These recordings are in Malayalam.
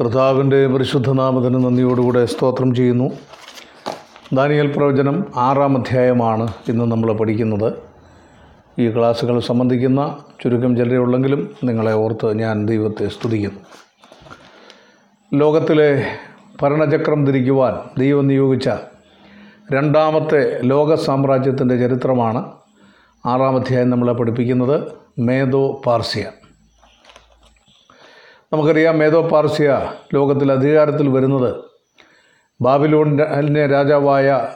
കർത്താവിന്റെ പരിശുദ്ധനാമത്തിന് നന്ദിയോടുകൂടെ സ്തോത്രം ചെയ്യുന്നു. ദാനിയൽ പ്രവചനം ആറാം അധ്യായമാണ് ഇന്ന് നമ്മൾ പഠിക്കുന്നത്. ഈ ക്ലാസ്സുകൾ സംബന്ധിക്കുന്ന ചുരുക്കം ചിലരെ ഉള്ളെങ്കിലും നിങ്ങളെ ഓർത്ത് ഞാൻ ദൈവത്തെ സ്തുതിക്കുന്നു. ലോകത്തിലെ ഭരണചക്രം തിരിക്കുവാൻ ദൈവം നിയോഗിച്ച രണ്ടാമത്തെ ലോക സാമ്രാജ്യത്തിന്റെ ചരിത്രമാണ് ആറാം അധ്യായം നമ്മളെ പഠിപ്പിക്കുന്നത്. മേധോ പാർസ്യ. നമുക്കറിയാം മേധോ പാർസ്യ ലോകത്തിൽ അധികാരത്തിൽ വരുന്നത് ബാബിലോണിന്റെ രാജാവായ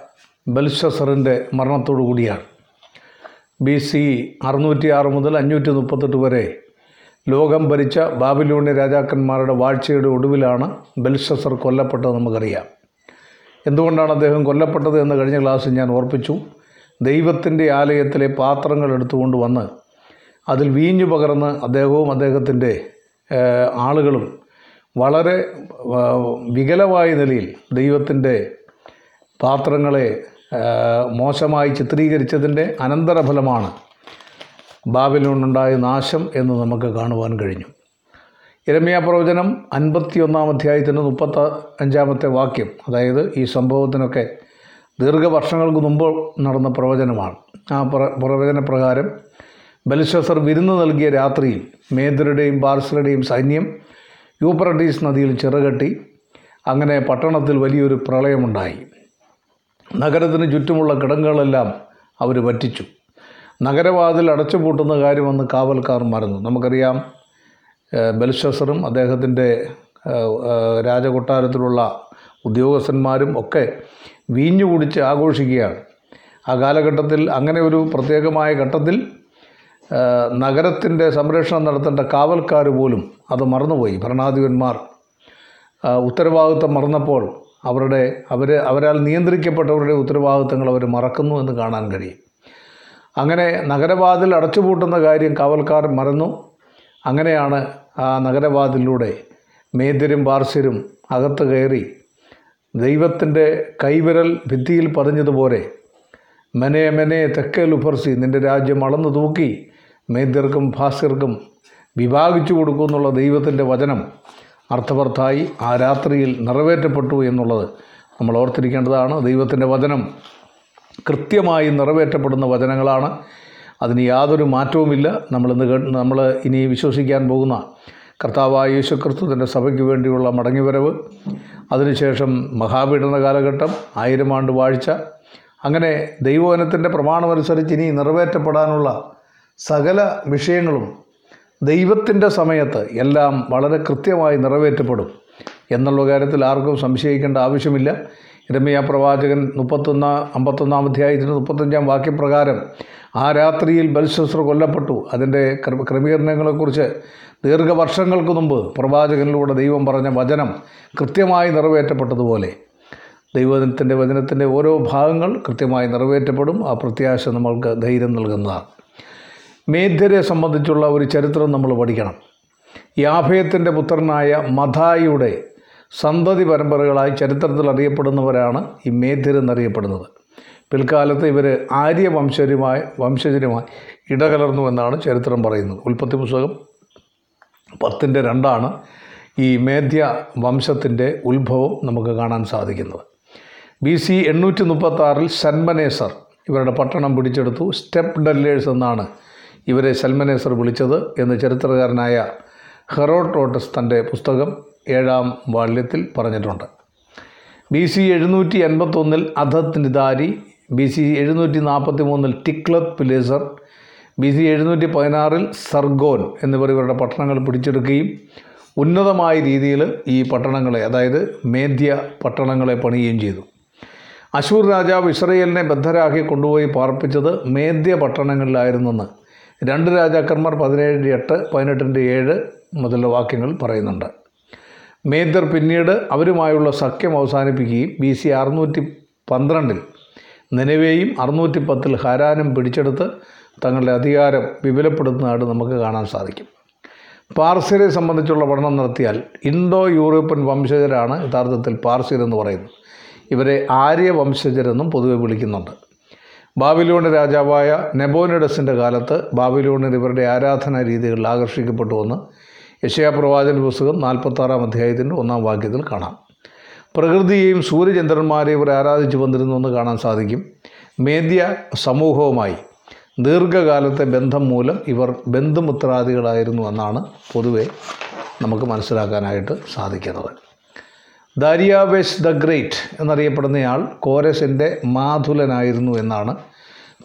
ബൽഷസറിന്റെ മരണത്തോടു കൂടിയാണ്. ബി സി അറുന്നൂറ്റി ആറ് മുതൽ അഞ്ഞൂറ്റി മുപ്പത്തെട്ട് വരെ ലോകം ഭരിച്ച ബാബിലോണിയ രാജാക്കന്മാരുടെ വാഴ്ചയുടെ ഒടുവിലാണ് ബൽഷസർ കൊല്ലപ്പെട്ടത് നമുക്കറിയാം. എന്തുകൊണ്ടാണ് അദ്ദേഹം കൊല്ലപ്പെട്ടത് എന്ന് കഴിഞ്ഞ ക്ലാസ്സിൽ ഞാൻ ഓർപ്പിച്ചു. ദൈവത്തിന്റെ ആലയത്തിലെ പാത്രങ്ങൾ എടുത്തുകൊണ്ട് വന്ന് അതിൽ വീഞ്ഞു പകർന്ന് അദ്ദേഹവും അദ്ദേഹത്തിന്റെ ആളുകളും വളരെ വികലമായ നിലയിൽ ദൈവത്തിന്റെ പാത്രങ്ങളെ മോശമായി ചിത്രീകരിച്ചതിന്റെ അനന്തരഫലമാണ് ബാബിലോണുണ്ടായ നാശം എന്ന് നമുക്ക് കാണുവാൻ കഴിഞ്ഞു. ഇരമ്യ പ്രവചനം അൻപത്തി ഒന്നാം അധ്യായത്തിന്റെ മുപ്പത്ത അഞ്ചാമത്തെ വാക്യം അതായത് ഈ സംഭവത്തിനൊക്കെ ദീർഘവർഷങ്ങൾക്ക് മുമ്പ് നടന്ന പ്രവചനമാണ്. ആ പ്ര പ്രവചന പ്രകാരം ബലിശ്വസർ വിരുന്ന് നൽകിയ രാത്രിയിൽ മേദ്രയുടെയും പാർസലുടെയും സൈന്യം യൂപ്രട്ടീസ് നദിയിൽ ചിറകെട്ടി അങ്ങനെ പട്ടണത്തിൽ വലിയൊരു പ്രളയമുണ്ടായി. നഗരത്തിന് ചുറ്റുമുള്ള കിടങ്ങുകളെല്ലാം അവർ വറ്റിച്ചു. നഗരവാതിൽ അടച്ചുപൂട്ടുന്ന കാര്യമെന്ന് കാവൽക്കാർ മറന്നു. നമുക്കറിയാം ബൽഷസറും അദ്ദേഹത്തിന്റെ രാജകൊട്ടാരത്തിലുള്ള ഉദ്യോഗസ്ഥന്മാരും ഒക്കെ വീഞ്ഞു കുടിച്ച് ആഘോഷിക്കുകയാണ്. ആ കാലഘട്ടത്തിൽ അങ്ങനെ ഒരു പ്രത്യേകമായ ഘട്ടത്തിൽ നഗരത്തിന്റെ സംരക്ഷണം നടത്തേണ്ട കാവൽക്കാർ പോലും അത് മറന്നുപോയി. ഭരണാധിപന്മാർ ഉത്തരവാദിത്വം മറന്നപ്പോൾ അവരുടെ അവർ അവരാൽ നിയന്ത്രിക്കപ്പെട്ടവരുടെ ഉത്തരവാദിത്തങ്ങൾ അവർ മറക്കുന്നു എന്ന് കാണാൻ കഴിയും. അങ്ങനെ നഗരവാതിൽ അടച്ചുപൂട്ടുന്ന കാര്യം കാവൽക്കാർ മറന്നു. അങ്ങനെയാണ് ആ നഗരവാതിലൂടെ മേദ്യരും പാർശ്യരും അകത്ത് കയറി ദൈവത്തിന്റെ കൈവിരൽ ഭിത്തിയിൽ പതിഞ്ഞതുപോലെ മെനെ മെനെ തെക്കേ ലുഫർസി നിന്റെ രാജ്യം അളന്നു തൂക്കി മേദ്യർക്കും ഭാസ്കർക്കും വിഭാഗിച്ചു കൊടുക്കുമെന്നുള്ള ദൈവത്തിന്റെ വചനം അർത്ഥവർത്തായി ആ രാത്രിയിൽ നിറവേറ്റപ്പെട്ടു എന്നുള്ളത് നമ്മൾ ഓർത്തിരിക്കേണ്ടതാണ്. ദൈവത്തിന്റെ വചനം കൃത്യമായി നിറവേറ്റപ്പെടുന്ന വചനങ്ങളാണ്. അതിന് യാതൊരു മാറ്റവുമില്ല. നമ്മളിന്ന് നമ്മൾ ഇനി വിശ്വസിക്കാൻ പോകുന്ന കർത്താവായ യേശു ക്രിസ്തുവിന്റെ സഭയ്ക്ക് വേണ്ടിയുള്ള മടങ്ങിവരവ് അതിനുശേഷം മഹാപീഡന കാലഘട്ടം ആയിരം ആണ്ട് വാഴ്ച അങ്ങനെ ദൈവവനത്തിന്റെ പ്രമാണമനുസരിച്ച് ഇനി നിറവേറ്റപ്പെടാനുള്ള സകല വിഷയങ്ങളും ദൈവത്തിന്റെ സമയത്ത് എല്ലാം വളരെ കൃത്യമായി നിറവേറ്റപ്പെടും എന്നുള്ള കാര്യത്തിൽ ആർക്കും സംശയിക്കേണ്ട ആവശ്യമില്ല. ഇരമയ പ്രവാചകൻ മുപ്പത്തൊന്നാം അമ്പത്തൊന്നാം അധ്യായത്തിന് മുപ്പത്തഞ്ചാം വാക്യപ്രകാരം ആ രാത്രിയിൽ ബൽശസ്ത്ര കൊല്ലപ്പെട്ടു. അതിന്റെ ക്ര- ക്രമീകരണങ്ങളെക്കുറിച്ച് ദീർഘവർഷങ്ങൾക്ക് മുമ്പ് പ്രവാചകനിലൂടെ ദൈവം പറഞ്ഞ വചനം കൃത്യമായി നിറവേറ്റപ്പെട്ടതുപോലെ. ദൈവത്തിന്റെ വചനത്തിന്റെ ഓരോ ഭാഗങ്ങൾ കൃത്യമായി നിറവേറ്റപ്പെടും. ആ പ്രത്യാശ നമ്മൾക്ക് ധൈര്യം നൽകുന്നതാണ്. മേധ്യരെ സംബന്ധിച്ചുള്ള ഒരു ചരിത്രം നമ്മൾ പഠിക്കണം. യാഭയത്തിന്റെ പുത്രനായ മഥായിയുടെ സന്തതി പരമ്പരകളായി ചരിത്രത്തിൽ അറിയപ്പെടുന്നവരാണ് ഈ മേധ്യരെന്നറിയപ്പെടുന്നത് പിൽക്കാലത്ത് ഇവർ ആര്യവംശരുമായി വംശജരുമായി ഇടകലർന്നു എന്നാണ് ചരിത്രം പറയുന്നത്. ഉൽപ്പത്തി പുസ്തകം പത്തിന്റെ രണ്ടാണ് ഈ മേധ്യ വംശത്തിന്റെ ഉത്ഭവം നമുക്ക് കാണാൻ സാധിക്കുന്നത്. ബി സി എണ്ണൂറ്റി മുപ്പത്താറിൽ സന്മനേസർ ഇവരുടെ പട്ടണം പിടിച്ചെടുത്തു. സ്റ്റെപ്പ് ഡല്ലേഴ്സ് എന്നാണ് ഇവരെ സൽമനേസർ വിളിച്ചത് എന്ന് ചരിത്രകാരനായ ഹെറോട്ടോട്ടസ് തന്റെ പുസ്തകം ഏഴാം വാള്യത്തിൽ പറഞ്ഞിട്ടുണ്ട്. ബി സി എഴുന്നൂറ്റി എൺപത്തൊന്നിൽ അധത് നിദാരി ബി സി എഴുന്നൂറ്റി നാൽപ്പത്തി മൂന്നിൽ ടിക്ലത്ത് പിലേസർ ബി സി എഴുന്നൂറ്റി പതിനാറിൽ സർഗോൻ എന്നിവർ ഇവരുടെ പട്ടണങ്ങൾ പിടിച്ചെടുക്കുകയും ഉന്നതമായ രീതിയിൽ ഈ പട്ടണങ്ങളെ അതായത് മേധ്യ പട്ടണങ്ങളെ പണിയുകയും ചെയ്തു. അശൂർ രാജാവ് ഇസ്രയേലിനെ ബദ്ധരാക്കി കൊണ്ടുപോയി പാർപ്പിച്ചത് മേധ്യ പട്ടണങ്ങളിലായിരുന്നെന്ന് രണ്ട് രാജാക്കന്മാർ പതിനേഴിന്റെ എട്ട് പതിനെട്ടിന്റെ ഏഴ് മുതലുള്ള വാക്യങ്ങൾ പറയുന്നുണ്ട്. മേദ്യർ പിന്നീട് അവരുമായുള്ള സഖ്യം അവസാനിപ്പിക്കുകയും ബി സി അറുന്നൂറ്റി പന്ത്രണ്ടിൽ നിലവേയും അറുന്നൂറ്റി പത്തിൽ ഹരാനും പിടിച്ചെടുത്ത് തങ്ങളുടെ അധികാരം വിപുലപ്പെടുത്തുന്നതായിട്ട് നമുക്ക് കാണാൻ സാധിക്കും. പാർസ്യരെ സംബന്ധിച്ചുള്ള പഠനം നടത്തിയാൽ ഇൻഡോ യൂറോപ്യൻ വംശജരാണ് യഥാർത്ഥത്തിൽ പാർസ്യരെന്ന് പറയുന്നത്. ഇവരെ ആര്യ വംശജരെന്നും പൊതുവെ വിളിക്കുന്നുണ്ട്. ബാബിലോണ് രാജാവായ നെബോനിഡസിന്റെ കാലത്ത് ബാബിലോണിൽ ഇവരുടെ ആരാധനാ രീതികൾ ആകർഷിക്കപ്പെട്ടുവെന്ന് യശയാ യശയാപ്രവാചന പുസ്തകം നാൽപ്പത്താറാം അധ്യായത്തിന്റെ ഒന്നാം വാക്യത്തിൽ കാണാം. പ്രകൃതിയെയും സൂര്യചന്ദ്രന്മാരെയും ഇവർ ആരാധിച്ചു വന്നിരുന്നു എന്ന് കാണാൻ സാധിക്കും. മേദ്യ സമൂഹവുമായി ദീർഘകാലത്തെ ബന്ധം മൂലം ഇവർ ബന്ധുമിത്രാദികളായിരുന്നു എന്നാണ് പൊതുവെ നമുക്ക് മനസ്സിലാക്കാനായിട്ട് സാധിക്കുന്നത്. ദാരിയാവേശ് ദ ഗ്രേറ്റ് എന്നറിയപ്പെടുന്നയാൾ കോരസിന്റെ മാധുലനായിരുന്നു എന്നാണ്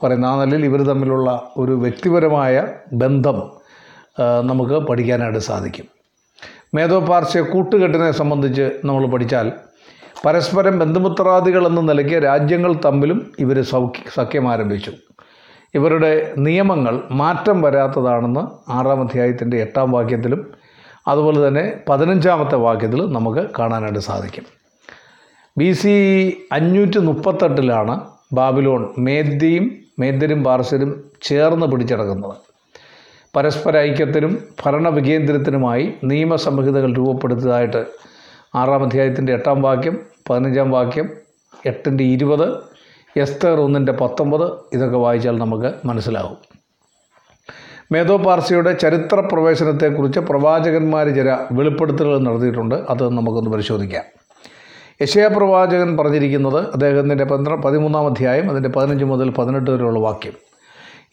പറയുന്നത്. ആ നിലയിൽ ഇവർ തമ്മിലുള്ള ഒരു വ്യക്തിപരമായ ബന്ധം നമുക്ക് പഠിക്കാനായിട്ട് സാധിക്കും. മേധോപാർശ്യ കൂട്ടുകെട്ടിനെ സംബന്ധിച്ച് നമ്മൾ പഠിച്ചാൽ പരസ്പരം ബന്ധുമിത്രാദികൾ എന്ന നിലയ്ക്ക് രാജ്യങ്ങൾ തമ്മിലും ഇവർ സൗഖ്യ ആരംഭിച്ചു. ഇവരുടെ നിയമങ്ങൾ മാറ്റം വരാത്തതാണെന്ന് ആറാം അധ്യായത്തിന്റെ എട്ടാം വാക്യത്തിലും അതുപോലെ തന്നെ പതിനഞ്ചാമത്തെ വാക്യത്തിൽ നമുക്ക് കാണാനായിട്ട് സാധിക്കും. ബി സി അഞ്ഞൂറ്റി മുപ്പത്തെട്ടിലാണ് ബാബിലോൺ മേദ്യയും മേദ്യരും പാർശ്വരും ചേർന്ന് പിടിച്ചടക്കുന്നത് പരസ്പര ഐക്യത്തിനും ഭരണ വികേന്ദ്രത്തിനുമായി നിയമസംഹിതകൾ രൂപപ്പെടുത്തിയതായിട്ട് ആറാം അധ്യായത്തിന്റെ എട്ടാം വാക്യം പതിനഞ്ചാം വാക്യം എട്ടിന്റെ ഇരുപത് എസ്തർ ഒന്നിന്റെ പത്തൊമ്പത് ഇതൊക്കെ വായിച്ചാൽ നമുക്ക് മനസ്സിലാവും. മേധോപാർസിയുടെ ചരിത്ര പ്രവേശനത്തെക്കുറിച്ച് പ്രവാചകന്മാർ ചില വെളിപ്പെടുത്തലുകൾ നടത്തിയിട്ടുണ്ട്. അത് നമുക്കൊന്ന് പരിശോധിക്കാം. യശയ പ്രവാചകൻ പറഞ്ഞിരിക്കുന്നത് അദ്ദേഹത്തിന്റെ പന്ത്ര പതിമൂന്നാം അധ്യായം അതിന്റെ പതിനഞ്ച് മുതൽ പതിനെട്ട് വരെയുള്ള വാക്യം.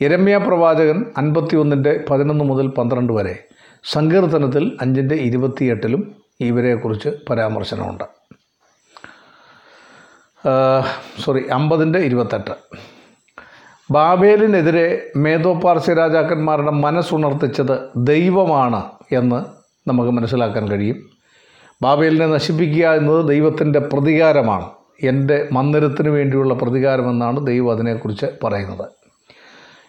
യരമ്യ പ്രവാചകൻ അൻപത്തി ഒന്നിന്റെ പതിനൊന്ന് മുതൽ പന്ത്രണ്ട് വരെ സങ്കീർത്തനത്തിൽ അഞ്ചിന്റെ ഇരുപത്തിയെട്ടിലും ഇവരെക്കുറിച്ച് പരാമർശനമുണ്ട്. സോറി അമ്പതിന്റെ ഇരുപത്തെട്ട്. ബാബേലിനെതിരെ മേധോപാർസ്യ രാജാക്കന്മാരുടെ മനസ്സുണർത്തിച്ചത് ദൈവമാണ് എന്ന് നമുക്ക് മനസ്സിലാക്കാൻ കഴിയും. ബാബേലിനെ നശിപ്പിക്കുക എന്നത് ദൈവത്തിന്റെ പ്രതികാരമാണ്. എന്റെ മന്ദിരത്തിന് വേണ്ടിയുള്ള പ്രതികാരമെന്നാണ് ദൈവം അതിനെക്കുറിച്ച് പറയുന്നത്.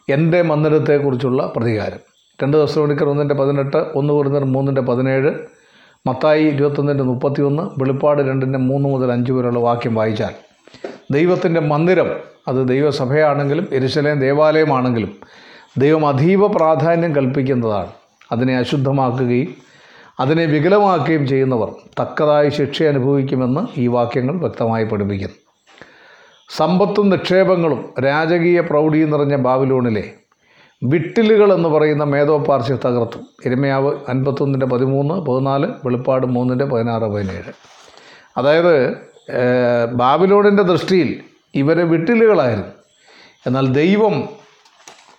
എന്റെ മന്ദിരത്തെക്കുറിച്ചുള്ള പ്രതികാരം. രണ്ട് ദിവസം ഒന്നിന്റെ പതിനെട്ട് ഒന്ന് കുറുന്നർ മൂന്നിന്റെ പതിനേഴ് മത്തായി ഇരുപത്തൊന്നിന്റെ മുപ്പത്തിയൊന്ന് വെളിപ്പാട് രണ്ടിന്റെ മൂന്ന് മുതൽ അഞ്ച് വരെയുള്ള വാക്യം വായിച്ചാൽ ദൈവത്തിന്റെ മന്ദിരം അത് ദൈവസഭയാണെങ്കിലും എരിശലേം ദേവാലയമാണെങ്കിലും ദൈവം അതീവ പ്രാധാന്യം കൽപ്പിക്കുന്നതാണ്. അതിനെ അശുദ്ധമാക്കുകയും അതിനെ വികലമാക്കുകയും ചെയ്യുന്നവർ തക്കതായ ശിക്ഷ അനുഭവിക്കുമെന്ന് ഈ വാക്യങ്ങൾ വ്യക്തമായി പഠിപ്പിക്കുന്നു. സമ്പത്തും നിക്ഷേപങ്ങളും രാജകീയ പ്രൗഢിയും നിറഞ്ഞ ബാബിലോണിലെ വിട്ടിലുകൾ എന്ന് പറയുന്ന മേധോപാർശ്യ തകർത്തു. എരുമയാവ് അൻപത്തൊന്നിന്റെ പതിമൂന്ന് പതിനാല് വെളിപ്പാട് മൂന്നിന്റെ പതിനാറ് പതിനേഴ്. അതായത് ബാബിലോണിന്റെ ദൃഷ്ടിയിൽ ഇവരെ വിട്ടിലുകളായിരുന്നു. എന്നാൽ ദൈവം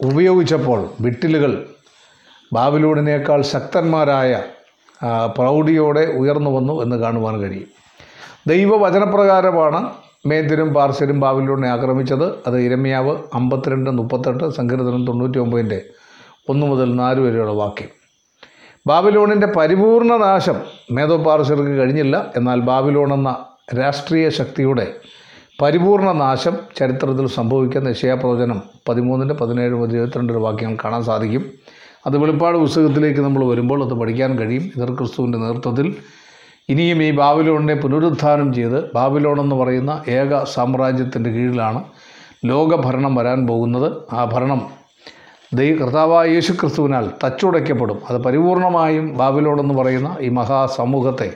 ഉപയോഗിച്ചപ്പോൾ വിട്ടിലുകൾ ബാബിലോണിനേക്കാൾ ശക്തന്മാരായ പ്രൗഢിയോടെ ഉയർന്നു വന്നു എന്ന് കാണുവാൻ കഴിയും. ദൈവവചനപ്രകാരമാണ് മേദ്യരും പാർശ്വരും ബാബിലൂടിനെ ആക്രമിച്ചത്. അത് ഇരമ്യാവ് അമ്പത്തിരണ്ട് മുപ്പത്തെട്ട് സങ്കീർത്തനം തൊണ്ണൂറ്റി ഒമ്പതിന്റെ ഒന്ന് മുതൽ നാല് വരെയുള്ള വാക്യം. ബാബിലോണിന്റെ പരിപൂർണ നാശം മേധോപാർശ്വർക്ക് കഴിഞ്ഞില്ല. എന്നാൽ ബാബിലോൺ എന്ന രാഷ്ട്രീയ ശക്തിയുടെ പരിപൂർണ നാശം ചരിത്രത്തിൽ സംഭവിക്കുന്ന യശയാപ്രവചനം പതിമൂന്നിന്റെ പതിനേഴ് മുതൽ ഇരുപത്തിരണ്ട് വാക്യങ്ങൾ കാണാൻ സാധിക്കും. അത് വെളിപ്പാട് പുസ്തകത്തിലേക്ക് നമ്മൾ വരുമ്പോൾ അത് പഠിക്കാൻ കഴിയും. ഇതർ ക്രിസ്തുവിന്റെ നേതൃത്വത്തിൽ ഇനിയും ഈ ബാബിലോണിനെ പുനരുദ്ധാനം ചെയ്ത് ബാബിലോൺ എന്ന് പറയുന്ന ഏക സാമ്രാജ്യത്തിന്റെ കീഴിലാണ് ലോകഭരണം വരാൻ പോകുന്നത്. ആ ഭരണം ദൈ കർത്താവായ യേശു ക്രിസ്തുവിനാൽ തച്ചുടയ്ക്കപ്പെടും. അത് പരിപൂർണമായും ബാബിലോൺ എന്ന് പറയുന്ന ഈ മഹാസമൂഹത്തെ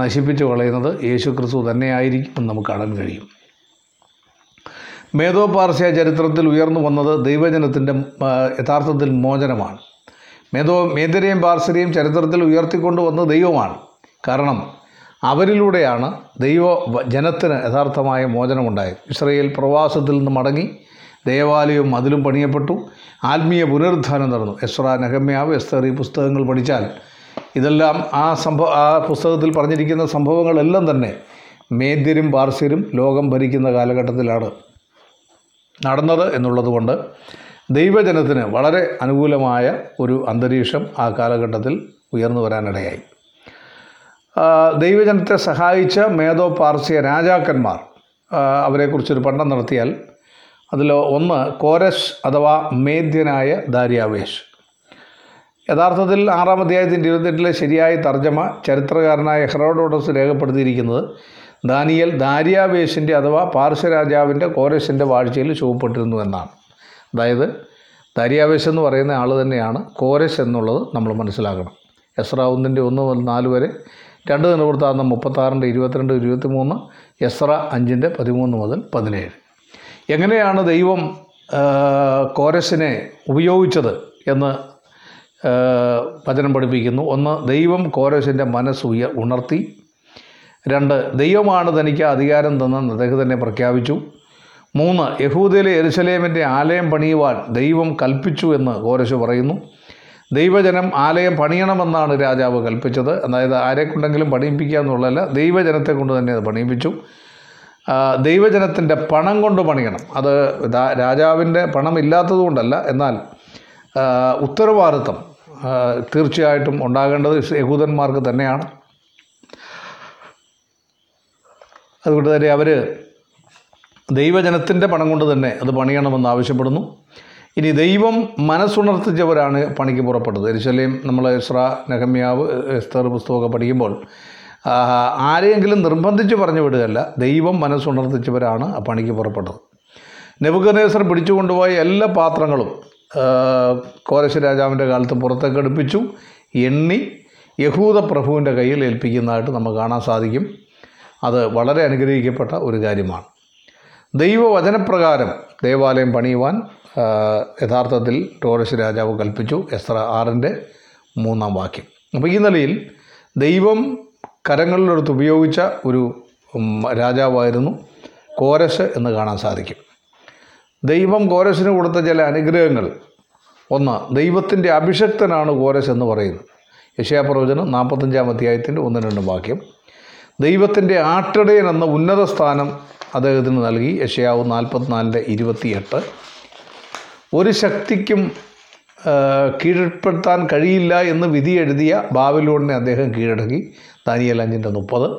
നശിപ്പിച്ചു കളയുന്നത് യേശു ക്രിസ്തു തന്നെയായിരിക്കും എന്ന് നമുക്ക് കാണാൻ കഴിയും. മേധോപാർശ്യ ചരിത്രത്തിൽ ഉയർന്നു വന്നത് ദൈവജനത്തിന്റെ യഥാർത്ഥത്തിൽ മോചനമാണ്. മേധോ മേധരെയും പാർശ്വരെയും ചരിത്രത്തിൽ ഉയർത്തിക്കൊണ്ടു വന്നത് ദൈവമാണ്. കാരണം അവരിലൂടെയാണ് ദൈവ ജനത്തിന് യഥാർത്ഥമായ മോചനമുണ്ടായത്. ഇസ്രയേൽ പ്രവാസത്തിൽ നിന്ന് മടങ്ങി ദേവാലയവും അതിലും പണിയപ്പെട്ടു. ആത്മീയ പുനരുദ്ധാനം നടന്നു. എസ്ര നഹമ്യാവ് എസ്തർ ഈ പുസ്തകങ്ങൾ പഠിച്ചാൽ ഇതെല്ലാം ആ സംഭവ ആ പുസ്തകത്തിൽ പറഞ്ഞിരിക്കുന്ന സംഭവങ്ങളെല്ലാം തന്നെ മേദ്യരും പാർശ്വരും ലോകം ഭരിക്കുന്ന കാലഘട്ടത്തിലാണ്. നടന്നത് എന്നുള്ളതുകൊണ്ട് ദൈവജനത്തിന് വളരെ അനുകൂലമായ ഒരു അന്തരീക്ഷം ആ കാലഘട്ടത്തിൽ ഉയർന്നു വരാനിടയായി. ദൈവജനത്തെ സഹായിച്ച മേധോ പാർസിയ രാജാക്കന്മാർ അവരെക്കുറിച്ചൊരു പഠനം നടത്തിയാൽ അതിൽ ഒന്ന് കോരസ് അഥവാ മേദ്യനായ ദാര്യാവേഷ് യഥാർത്ഥത്തിൽ ആറാം അധ്യായത്തിന്റെ ഇരുപത്തെട്ടിലെ ശരിയായ തർജമ ചരിത്രകാരനായ ഹെറോഡോട്ടസ് രേഖപ്പെടുത്തിയിരിക്കുന്നത് ദാനിയൽ ദാരിയാവേശിന്റെ അഥവാ പാർശ്വരാജാവിന്റെ കോരസിന്റെ വാഴ്ചയിൽ ചുവപ്പെട്ടിരുന്നു എന്നാണ്. അതായത് ദാരിയാവേശ് എന്ന് പറയുന്ന ആൾ തന്നെയാണ് കോരസ് എന്നുള്ളത് നമ്മൾ മനസ്സിലാക്കണം. എസ്ര ഒന്നിന്റെ ഒന്ന് മുതൽ നാല് വരെ രണ്ട് നിലവൃത്താകുന്ന മുപ്പത്താറിന്റെ ഇരുപത്തിരണ്ട് ഇരുപത്തിമൂന്ന് എസ്ര അഞ്ചിന്റെ പതിമൂന്ന് മുതൽ പതിനേഴ്. എങ്ങനെയാണ് ദൈവം കോരസിനെ ഉപയോഗിച്ചത് എന്ന് വചനം പഠിപ്പിക്കുന്നു. ഒന്ന് ദൈവം കോരശിന്റെ മനസ്സ് ഉണർത്തി. രണ്ട് ദൈവമാണ് തനിക്ക് അധികാരം തന്നെന്ന് അദ്ദേഹം തന്നെ പ്രഖ്യാപിച്ചു. മൂന്ന് യഹൂദയിലെ എരുസലേമിന്റെ ആലയം പണിയുവാൻ ദൈവം കൽപ്പിച്ചു എന്ന് കോരശ് പറയുന്നു. ദൈവജനം ആലയം പണിയണമെന്നാണ് രാജാവ് കൽപ്പിച്ചത്. അതായത് ആരെ കൊണ്ടെങ്കിലും പണിയിപ്പിക്കുക എന്നുള്ളതല്ല ദൈവജനത്തെ കൊണ്ട് തന്നെ അത് പണിയിപ്പിച്ചു. ദൈവജനത്തിന്റെ പണം കൊണ്ട് പണിയണം. അത് രാജാവിന്റെ പണം ഇല്ലാത്തതുകൊണ്ടല്ല എന്നാൽ ഉത്തരവാദിത്തം തീർച്ചയായിട്ടും ഉണ്ടാകേണ്ടത് യഹൂദന്മാർക്ക് തന്നെയാണ്. അതുകൊണ്ട് തന്നെ അവർ ദൈവജനത്തിന്റെ പണം കൊണ്ട് തന്നെ അത് പണിയണമെന്ന് ആവശ്യപ്പെടുന്നു. ഇനി ദൈവം മനസ്സുണർത്തിച്ചവരാണ് പണിക്ക് പുറപ്പെട്ടത്. എരിശലേം നമ്മൾ ഇസ്ര നഹമ്യാവ് എസ്തർ പുസ്തകമൊക്കെ പഠിക്കുമ്പോൾ ആരെയെങ്കിലും നിർബന്ധിച്ച് പറഞ്ഞു വിടുകയല്ല ദൈവം മനസ്സുണർത്തിച്ചവരാണ് ആ പണിക്ക് പുറപ്പെട്ടത്. നെബുക്കനേസർ പിടിച്ചു കൊണ്ടുപോയ എല്ലാ പാത്രങ്ങളും കോരശ രാജാവിന്റെ കാലത്ത് പുറത്തേക്ക് അടുപ്പിച്ചു എണ്ണി യഹൂദ പ്രഭുവിന്റെ കയ്യിൽ ഏൽപ്പിക്കുന്നതായിട്ട് നമുക്ക് കാണാൻ സാധിക്കും. അത് വളരെ അനുഗ്രഹിക്കപ്പെട്ട ഒരു കാര്യമാണ്. ദൈവവചനപ്രകാരം ദേവാലയം പണിയുവാൻ യഥാർത്ഥത്തിൽ ടോറസ് രാജാവ് കൽപ്പിച്ചു. എസ്ര ആറിന്റെ മൂന്നാം വാക്യം. അപ്പോൾ ഈ നിലയിൽ ദൈവം കരങ്ങളിലെടുത്ത് ഉപയോഗിച്ച ഒരു രാജാവായിരുന്നു കോരസ് എന്ന് കാണാൻ സാധിക്കും. ദൈവം കോരസിന് കൊടുത്ത ചില അനുഗ്രഹങ്ങൾ. ഒന്ന് ദൈവത്തിന്റെ അഭിഷക്തനാണ് കോരസ് എന്ന് പറയുന്നത് യശയാപ്രവചനം നാൽപ്പത്തഞ്ചാം അധ്യായത്തിന്റെ ഒന്ന് രണ്ട് വാക്യം. ദൈവത്തിന്റെ ആട്ടിടയൻ എന്ന ഉന്നത സ്ഥാനം അദ്ദേഹത്തിന് നൽകി. യശയാവ് നാൽപ്പത്തിനാലിന്റെ ഇരുപത്തിയെട്ട്. ഒരു ശക്തിക്കും കീഴ്പ്പെടുത്താൻ കഴിയില്ല എന്ന് വിധി എഴുതിയ ബാബിലോണിനെ അദ്ദേഹം കീഴടക്കി. ദാനിയൽ അഞ്ചിന്റെ മുപ്പത്.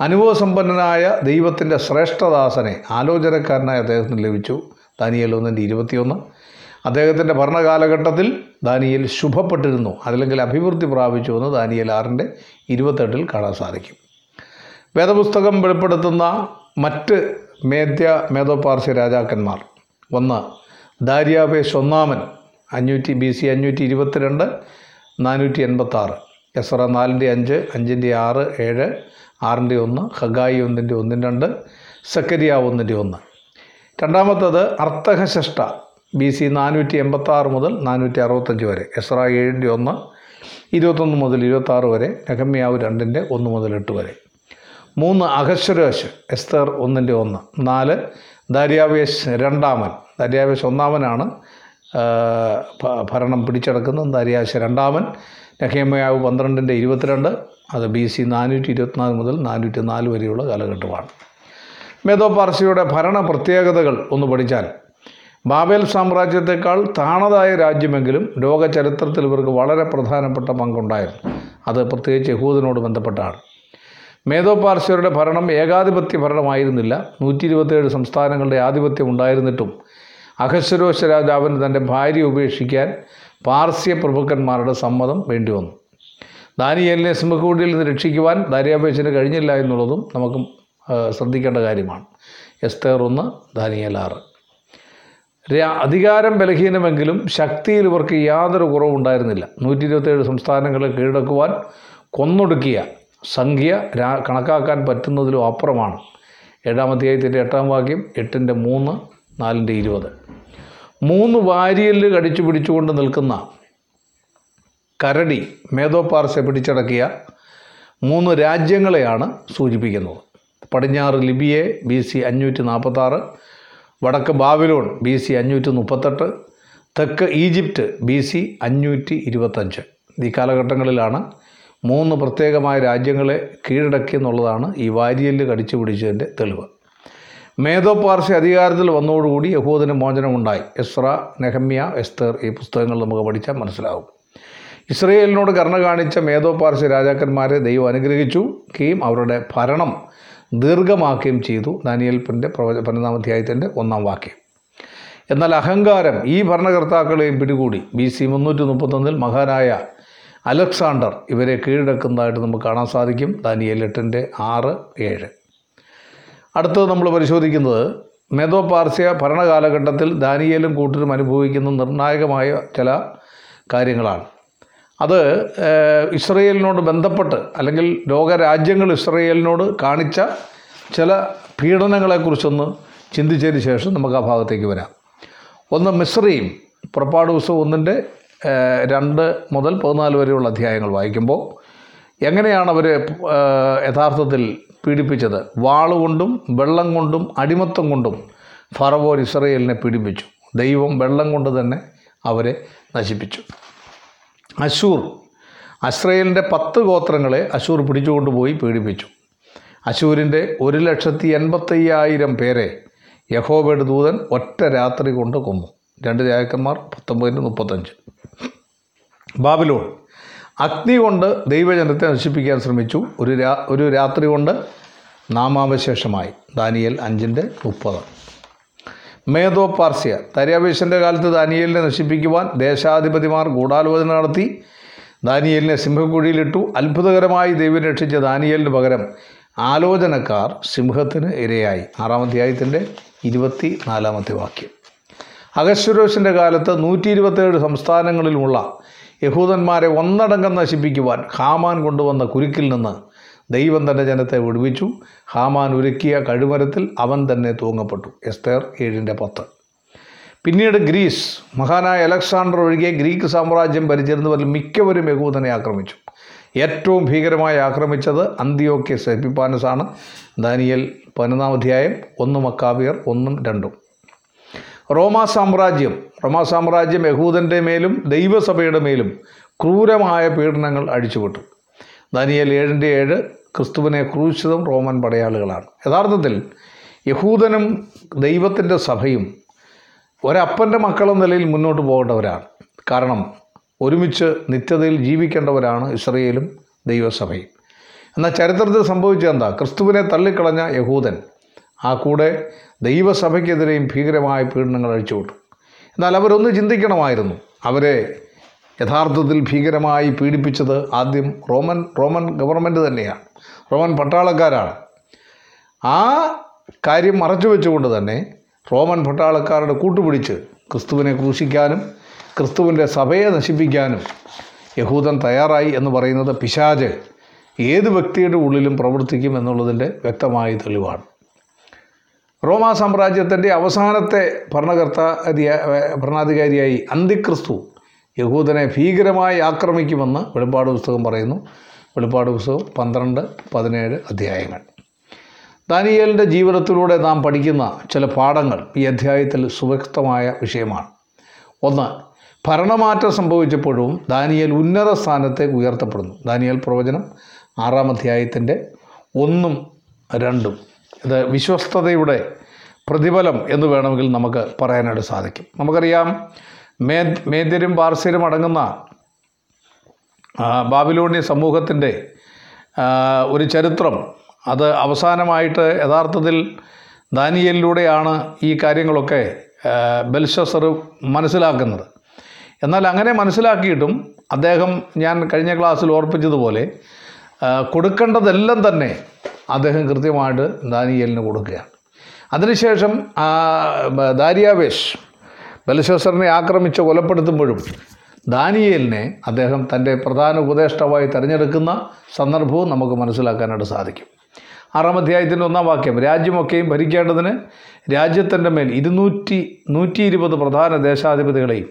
അനുഭവസമ്പന്നനായ ദൈവത്തിന്റെ ശ്രേഷ്ഠദാസനെ ആലോചനക്കാരനായി അദ്ദേഹത്തിന് ലഭിച്ചു. ദാനിയൽ ഒന്നിന്റെ ഇരുപത്തിയൊന്ന്. അദ്ദേഹത്തിന്റെ ഭരണകാലഘട്ടത്തിൽ ദാനിയൽ ശുഭപ്പെട്ടിരുന്നു. അതല്ലെങ്കിൽ അഭിവൃദ്ധി പ്രാപിച്ചു എന്ന് ദാനിയൽ ആറിന്റെ ഇരുപത്തെട്ടിൽ കാണാൻ സാധിക്കും. വേദപുസ്തകം വെളിപ്പെടുത്തുന്ന മറ്റ് മേധ്യ മേധോപാർശ്യ രാജാക്കന്മാർ. ഒന്ന് ദാര്യാവേശ് ഒന്നാമൻ അഞ്ഞൂറ്റി ബി സി അഞ്ഞൂറ്റി ഇരുപത്തിരണ്ട് നാനൂറ്റി എൺപത്താറ്. എസ്ര നാലിന്റെ അഞ്ച് അഞ്ചിന്റെ ആറ് ഏഴ് ആറിന്റെ ഒന്ന് ഹഗായി ഒന്നിന്റെ ഒന്നിന് രണ്ട് സക്കരിയ ഒന്നിന്റെ ഒന്ന്. രണ്ടാമത്തത് അർത്ഥഹശഷ്ട ബി സി നാനൂറ്റി എൺപത്താറ് മുതൽ നാനൂറ്റി അറുപത്തഞ്ച് വരെ. എസ്ര ഏഴിന്റെ ഒന്ന് ഇരുപത്തൊന്ന് മുതൽ ഇരുപത്താറ് വരെ നെഹമ്യാവ് രണ്ടിന്റെ ഒന്ന് മുതൽ എട്ട് വരെ. മൂന്ന് അഹശ്വരോശ് എസ്തർ ഒന്നിന്റെ ഒന്ന്. നാല് ദാര്യാവേശ് രണ്ടാമൻ. ദാര്യാവേശ് ഒന്നാമനാണ് ഭരണം പിടിച്ചെടുക്കുന്നത്. ദാര്യാവേശ് രണ്ടാമൻ. നഹേമയാവ് പന്ത്രണ്ടിന്റെ ഇരുപത്തിരണ്ട്. അത് ബി സി നാനൂറ്റി ഇരുപത്തിനാല് മുതൽ നാനൂറ്റി നാല് വരെയുള്ള കാലഘട്ടമാണ്. മേധോ പാർസിയുടെ ഭരണ പ്രത്യേകതകൾ ഒന്ന് പഠിച്ചാൽ ബാബേൽ സാമ്രാജ്യത്തെക്കാൾ താണതായ രാജ്യമെങ്കിലും ലോക ചരിത്രത്തിൽ ഇവർക്ക് വളരെ പ്രധാനപ്പെട്ട പങ്കുണ്ടായിരുന്നു. അത് പ്രത്യേകിച്ച് യഹൂദിനോട് ബന്ധപ്പെട്ടാണ്. മേധോപാർശ്വരുടെ ഭരണം ഏകാധിപത്യ ഭരണമായിരുന്നില്ല. നൂറ്റി ഇരുപത്തേഴ് സംസ്ഥാനങ്ങളുടെ ആധിപത്യം ഉണ്ടായിരുന്നിട്ടും അഹശ്വരോശ രാജാവിന് തന്റെ ഭാര്യ ഉപേക്ഷിക്കാൻ പാർസ്യ പ്രഭുക്കന്മാരുടെ സമ്മതം വേണ്ടി വന്നു ദാനിയലിനെ സിംഹക്കൂടിയിൽ നിന്ന് രക്ഷിക്കുവാൻ ദാരിയാപേക്ഷന് കഴിഞ്ഞില്ല എന്നുള്ളതും നമുക്ക് ശ്രദ്ധിക്കേണ്ട കാര്യമാണ്. എസ്തേർ ഒന്ന് ദാനിയൽ ആറ്. അധികാരം ബലഹീനമെങ്കിലും ശക്തിയിൽ ഇവർക്ക് യാതൊരു കുറവുണ്ടായിരുന്നില്ല. നൂറ്റി ഇരുപത്തേഴ് സംസ്ഥാനങ്ങളെ കീഴടക്കുവാൻ കൊന്നൊടുക്കിയ സംഖ്യ കണക്കാക്കാൻ പറ്റുന്നതിലും അപ്പുറമാണ്. ഏഴാം അധ്യായത്തിന്റെ എട്ടാം വാക്യം എട്ടിന്റെ മൂന്ന് നാലിന്റെ ഇരുപത്. മൂന്ന് വാരിയൽ കടിച്ചു പിടിച്ചുകൊണ്ട് നിൽക്കുന്ന കരടി മേധോപാർസെ പിടിച്ചടക്കിയ മൂന്ന് രാജ്യങ്ങളെയാണ് സൂചിപ്പിക്കുന്നത്. പടിഞ്ഞാറ് ലിബിയെ ബി സി അഞ്ഞൂറ്റി നാൽപ്പത്താറ് വടക്ക് ബാബിലോൺ ബി സി അഞ്ഞൂറ്റി മുപ്പത്തെട്ട് തെക്ക് ഈജിപ്റ്റ് ബി സി അഞ്ഞൂറ്റി ഇരുപത്തഞ്ച്. ഈ കാലഘട്ടങ്ങളിലാണ് മൂന്ന് പ്രത്യേകമായ രാജ്യങ്ങളെ കീഴടക്കി എന്നുള്ളതാണ് ഈ വാരിയൽ കടിച്ചു പിടിച്ചതിന്റെ തെളിവ്. മേധോ പാർശ്യ അധികാരത്തിൽ വന്നതോടുകൂടി യഹൂദന് മോചനമുണ്ടായി. എസ്ര നെഹമ്യ എസ്തർ ഈ പുസ്തകങ്ങൾ നമുക്ക് പഠിച്ചാൽ മനസ്സിലാവും. ഇസ്രയേലിനോട് കരുണ കാണിച്ച മേധോ പാർശ്യ രാജാക്കന്മാരെ ദൈവം അനുഗ്രഹിച്ചു. കീം അവരുടെ ഭരണം ദീർഘമാക്കുകയും ചെയ്തു. ദാനിയൽപ്പിന്റെ പ്രവച പതിനൊന്നാം അധ്യായത്തിന്റെ ഒന്നാം വാക്യം. എന്നാൽ അഹങ്കാരം ഈ ഭരണകർത്താക്കളെയും പിടികൂടി. ബി സി മുന്നൂറ്റി മുപ്പത്തൊന്നിൽ മഹാനായ അലക്സാണ്ടർ ഇവരെ കീഴടക്കുന്നതായിട്ട് നമുക്ക് കാണാൻ സാധിക്കും. ദാനിയേൽ എട്ടിന്റെ ആറ് ഏഴ്. അടുത്തത് നമ്മൾ പരിശോധിക്കുന്നത് മെതോ പാർസ്യ ഭരണകാലഘട്ടത്തിൽ ദാനിയേലും കൂട്ടരും അനുഭവിക്കുന്ന നിർണായകമായ ചില കാര്യങ്ങളാണ്. അത് ഇസ്രയേലിനോട് ബന്ധപ്പെട്ട് അല്ലെങ്കിൽ ലോകരാജ്യങ്ങൾ ഇസ്രയേലിനോട് കാണിച്ച ചില പീഡനങ്ങളെക്കുറിച്ചൊന്ന് ചിന്തിച്ചതിന് ശേഷം നമുക്ക് ആ ഭാഗത്തേക്ക് വരാം. ഒന്ന് മിസ്രയും പുറപ്പാട് ദിവസം ഒന്നിന്റെ രണ്ട് മുതൽ പതിനാല് വരെയുള്ള അധ്യായങ്ങൾ വായിക്കുമ്പോൾ എങ്ങനെയാണ് അവർ യഥാർത്ഥത്തിൽ പീഡിപ്പിച്ചത്? വാളുകൊണ്ടും വെള്ളം കൊണ്ടും അടിമത്തം കൊണ്ടും ഫറവോൻ ഇസ്രയേലിനെ പീഡിപ്പിച്ചു. ദൈവം വെള്ളം കൊണ്ട് തന്നെ അവരെ നശിപ്പിച്ചു. അശൂർ അസ്രയേലിന്റെ പത്ത് ഗോത്രങ്ങളെ അശൂർ പിടിച്ചുകൊണ്ടുപോയി പീഡിപ്പിച്ചു. അശൂരിന്റെ ഒരു ലക്ഷത്തി എൺപത്തയ്യായിരം പേരെ യഹോബയുടെ ദൂതൻ ഒറ്റ രാത്രി കൊണ്ട് കൊന്നു. രണ്ട് രാജാക്കന്മാർ പത്തൊമ്പതിന് മുപ്പത്തഞ്ച്. ബാബിലോൺ. അഗ്നി കൊണ്ട് ദൈവജനത്തെ നശിപ്പിക്കാൻ ശ്രമിച്ചു. ഒരു രാ ഒരു രാത്രി കൊണ്ട് നാമാവശേഷമായി. ദാനിയൽ അഞ്ചിന്റെ മുപ്പത്. മേധോ പാർസ്യ. തര്യാവേശന്റെ കാലത്ത് ദാനിയലിനെ നശിപ്പിക്കുവാൻ ദേശാധിപതിമാർ ഗൂഢാലോചന നടത്തി. ദാനിയലിനെ സിംഹക്കുഴിയിലിട്ടു. അത്ഭുതകരമായി ദൈവം രക്ഷിച്ച ദാനിയലിന് പകരം ആലോചനക്കാർ സിംഹത്തിന് ഇരയായി. ആറാം അധ്യായത്തിന്റെ ഇരുപത്തി നാലാമത്തെ വാക്യം. അഗശ്വരോഷിന്റെ കാലത്ത് നൂറ്റി ഇരുപത്തേഴ് സംസ്ഥാനങ്ങളിലുമുള്ള യഹൂദന്മാരെ ഒന്നടങ്കം നശിപ്പിക്കുവാൻ ഹാമാൻ കൊണ്ടുവന്ന കുരുക്കിൽ നിന്ന് ദൈവം തന്റെ ജനത്തെ വിടുവിച്ചു. ഹാമാൻ ഒരുക്കിയ കഴുമരത്തിൽ അവൻ തന്നെ തൂങ്ങപ്പെട്ടു. എസ്തേർ ഏഴിന്റെ പത്ത്. പിന്നീട് ഗ്രീസ് മഹാനായ അലക്സാണ്ടർ ഒഴികെ ഗ്രീക്ക് സാമ്രാജ്യം ഭരിച്ചിരുന്നവരിൽ മിക്കവരും യഹൂദനെ ആക്രമിച്ചു. ഏറ്റവും ഭീകരമായി ആക്രമിച്ചത് അന്ത്യോക്യ സെപ്പിപ്പാനസാണ്. ദാനിയൽ പതിനൊന്നാം അധ്യായം ഒന്ന് മക്കാബിയർ ഒന്നും രണ്ടും. റോമാ സാമ്രാജ്യം റോമാ സാമ്രാജ്യം യഹൂദന്റെ മേലും ദൈവസഭയുടെ മേലും ക്രൂരമായ പീഡനങ്ങൾ അഴിച്ചുവിട്ടു. ദാനിയൽ ഏഴിന്റെ ഏഴ് ക്രിസ്തുവിനെ ക്രൂശിച്ചതും റോമൻ പടയാളികളാണ്. യഥാർത്ഥത്തിൽ യഹൂദനും ദൈവത്തിന്റെ സഭയും ഒരപ്പന്റെ മക്കളെന്ന നിലയിൽ മുന്നോട്ട് പോകേണ്ടവരാണ്. കാരണം ഒരുമിച്ച് നിത്യതയിൽ ജീവിക്കേണ്ടവരാണ് ഇസ്രയേലും ദൈവസഭയും. എന്നാൽ ചരിത്രത്തിൽ സംഭവിച്ചത് എന്താ ക്രിസ്തുവിനെ തള്ളിക്കളഞ്ഞ യഹൂദൻ ആ കൂടെ ദൈവസഭയ്ക്കെതിരെയും ഭീകരമായ പീഡനങ്ങൾ അഴിച്ചുവിട്ടു. എന്നാൽ അവരൊന്ന് ചിന്തിക്കണമായിരുന്നു. അവരെ യഥാർത്ഥത്തിൽ ഭീകരമായി പീഡിപ്പിച്ചത് ആദ്യം റോമൻ റോമൻ ഗവൺമെന്റ് തന്നെയാണ്. റോമൻ പട്ടാളക്കാരാണ്. ആ കാര്യം മറച്ചു വെച്ചുകൊണ്ട് തന്നെ റോമൻ പട്ടാളക്കാരുടെ കൂട്ടുപിടിച്ച് ക്രിസ്തുവിനെ ക്രൂശിക്കാനും ക്രിസ്തുവിന്റെ സഭയെ നശിപ്പിക്കാനും യഹൂദൻ തയ്യാറായി എന്ന് പറയുന്നത് പിശാജ് ഏത് വ്യക്തിയുടെ ഉള്ളിലും പ്രവർത്തിക്കും എന്നുള്ളതിന്റെ വ്യക്തമായ തെളിവാണ്. റോമാ സാമ്രാജ്യത്തിന്റെ അവസാനത്തെ ഭരണകർത്ത ഭരണാധികാരിയായി അന്തിക്രിസ്തു യഹൂദനെ ഭീകരമായി ആക്രമിക്കുമെന്ന് വെളിപ്പാട് പുസ്തകം പറയുന്നു. വെളിപ്പാട് പുസ്തകം പന്ത്രണ്ട് പതിനേഴ് അധ്യായങ്ങൾ. ദാനിയേലിന്റെ ജീവിതത്തിലൂടെ നാം പഠിക്കുന്ന ചില പാഠങ്ങൾ ഈ അധ്യായത്തിൽ സുവ്യക്തമായ വിഷയമാണ്. ഒന്ന് ഭരണമാറ്റം സംഭവിച്ചപ്പോഴും ദാനിയേൽ ഉന്നത സ്ഥാനത്തേക്ക് ഉയർത്തപ്പെടുന്നു. ദാനിയേൽ പ്രവചനം ആറാം അധ്യായത്തിന്റെ ഒന്നും രണ്ടും. ഇത് വിശ്വസ്തതയുടെ പ്രതിഫലം എന്ന് വേണമെങ്കിൽ നമുക്ക് പറയാനായിട്ട് സാധിക്കും. നമുക്കറിയാം മേ മേദ്യരും പാർസ്യരും അടങ്ങുന്ന ബാബിലോണിയ സമൂഹത്തിന്റെ ഒരു ചരിത്രം. അത് അവസാനമായിട്ട് യഥാർത്ഥത്തിൽ ദാനിയലിലൂടെയാണ് ഈ കാര്യങ്ങളൊക്കെ ബെൽഷസർ മനസ്സിലാക്കുന്നത്. എന്നാൽ അങ്ങനെ മനസ്സിലാക്കിയിട്ടും അദ്ദേഹം ഞാൻ കഴിഞ്ഞ ക്ലാസ്സിൽ ഓർപ്പിച്ചതുപോലെ കൊടുക്കേണ്ടതെല്ലാം തന്നെ അദ്ദേഹം കൃത്യമായിട്ട് ദാനിയലിന് കൊടുക്കുകയാണ്. അതിനുശേഷം ദാരിയാവേഷ് ബ- ദാരിയാവേശ് ബലശസ്സറിനെ ആക്രമിച്ച് കൊലപ്പെടുത്തുമ്പോഴും ദാനിയേലിനെ അദ്ദേഹം തന്റെ പ്രധാന ഉപദേഷ്ടാവായി തിരഞ്ഞെടുക്കുന്ന സന്ദർഭവും നമുക്ക് മനസ്സിലാക്കാനായിട്ട് സാധിക്കും. ആറാം അധ്യായത്തിന്റെ ഒന്നാം വാക്യം രാജ്യമൊക്കെയും ഭരിക്കേണ്ടതിന് രാജ്യത്തിന്റെ മേൽ ഇരുന്നൂറ്റി നൂറ്റി ഇരുപത് പ്രധാന ദേശാധിപതികളെയും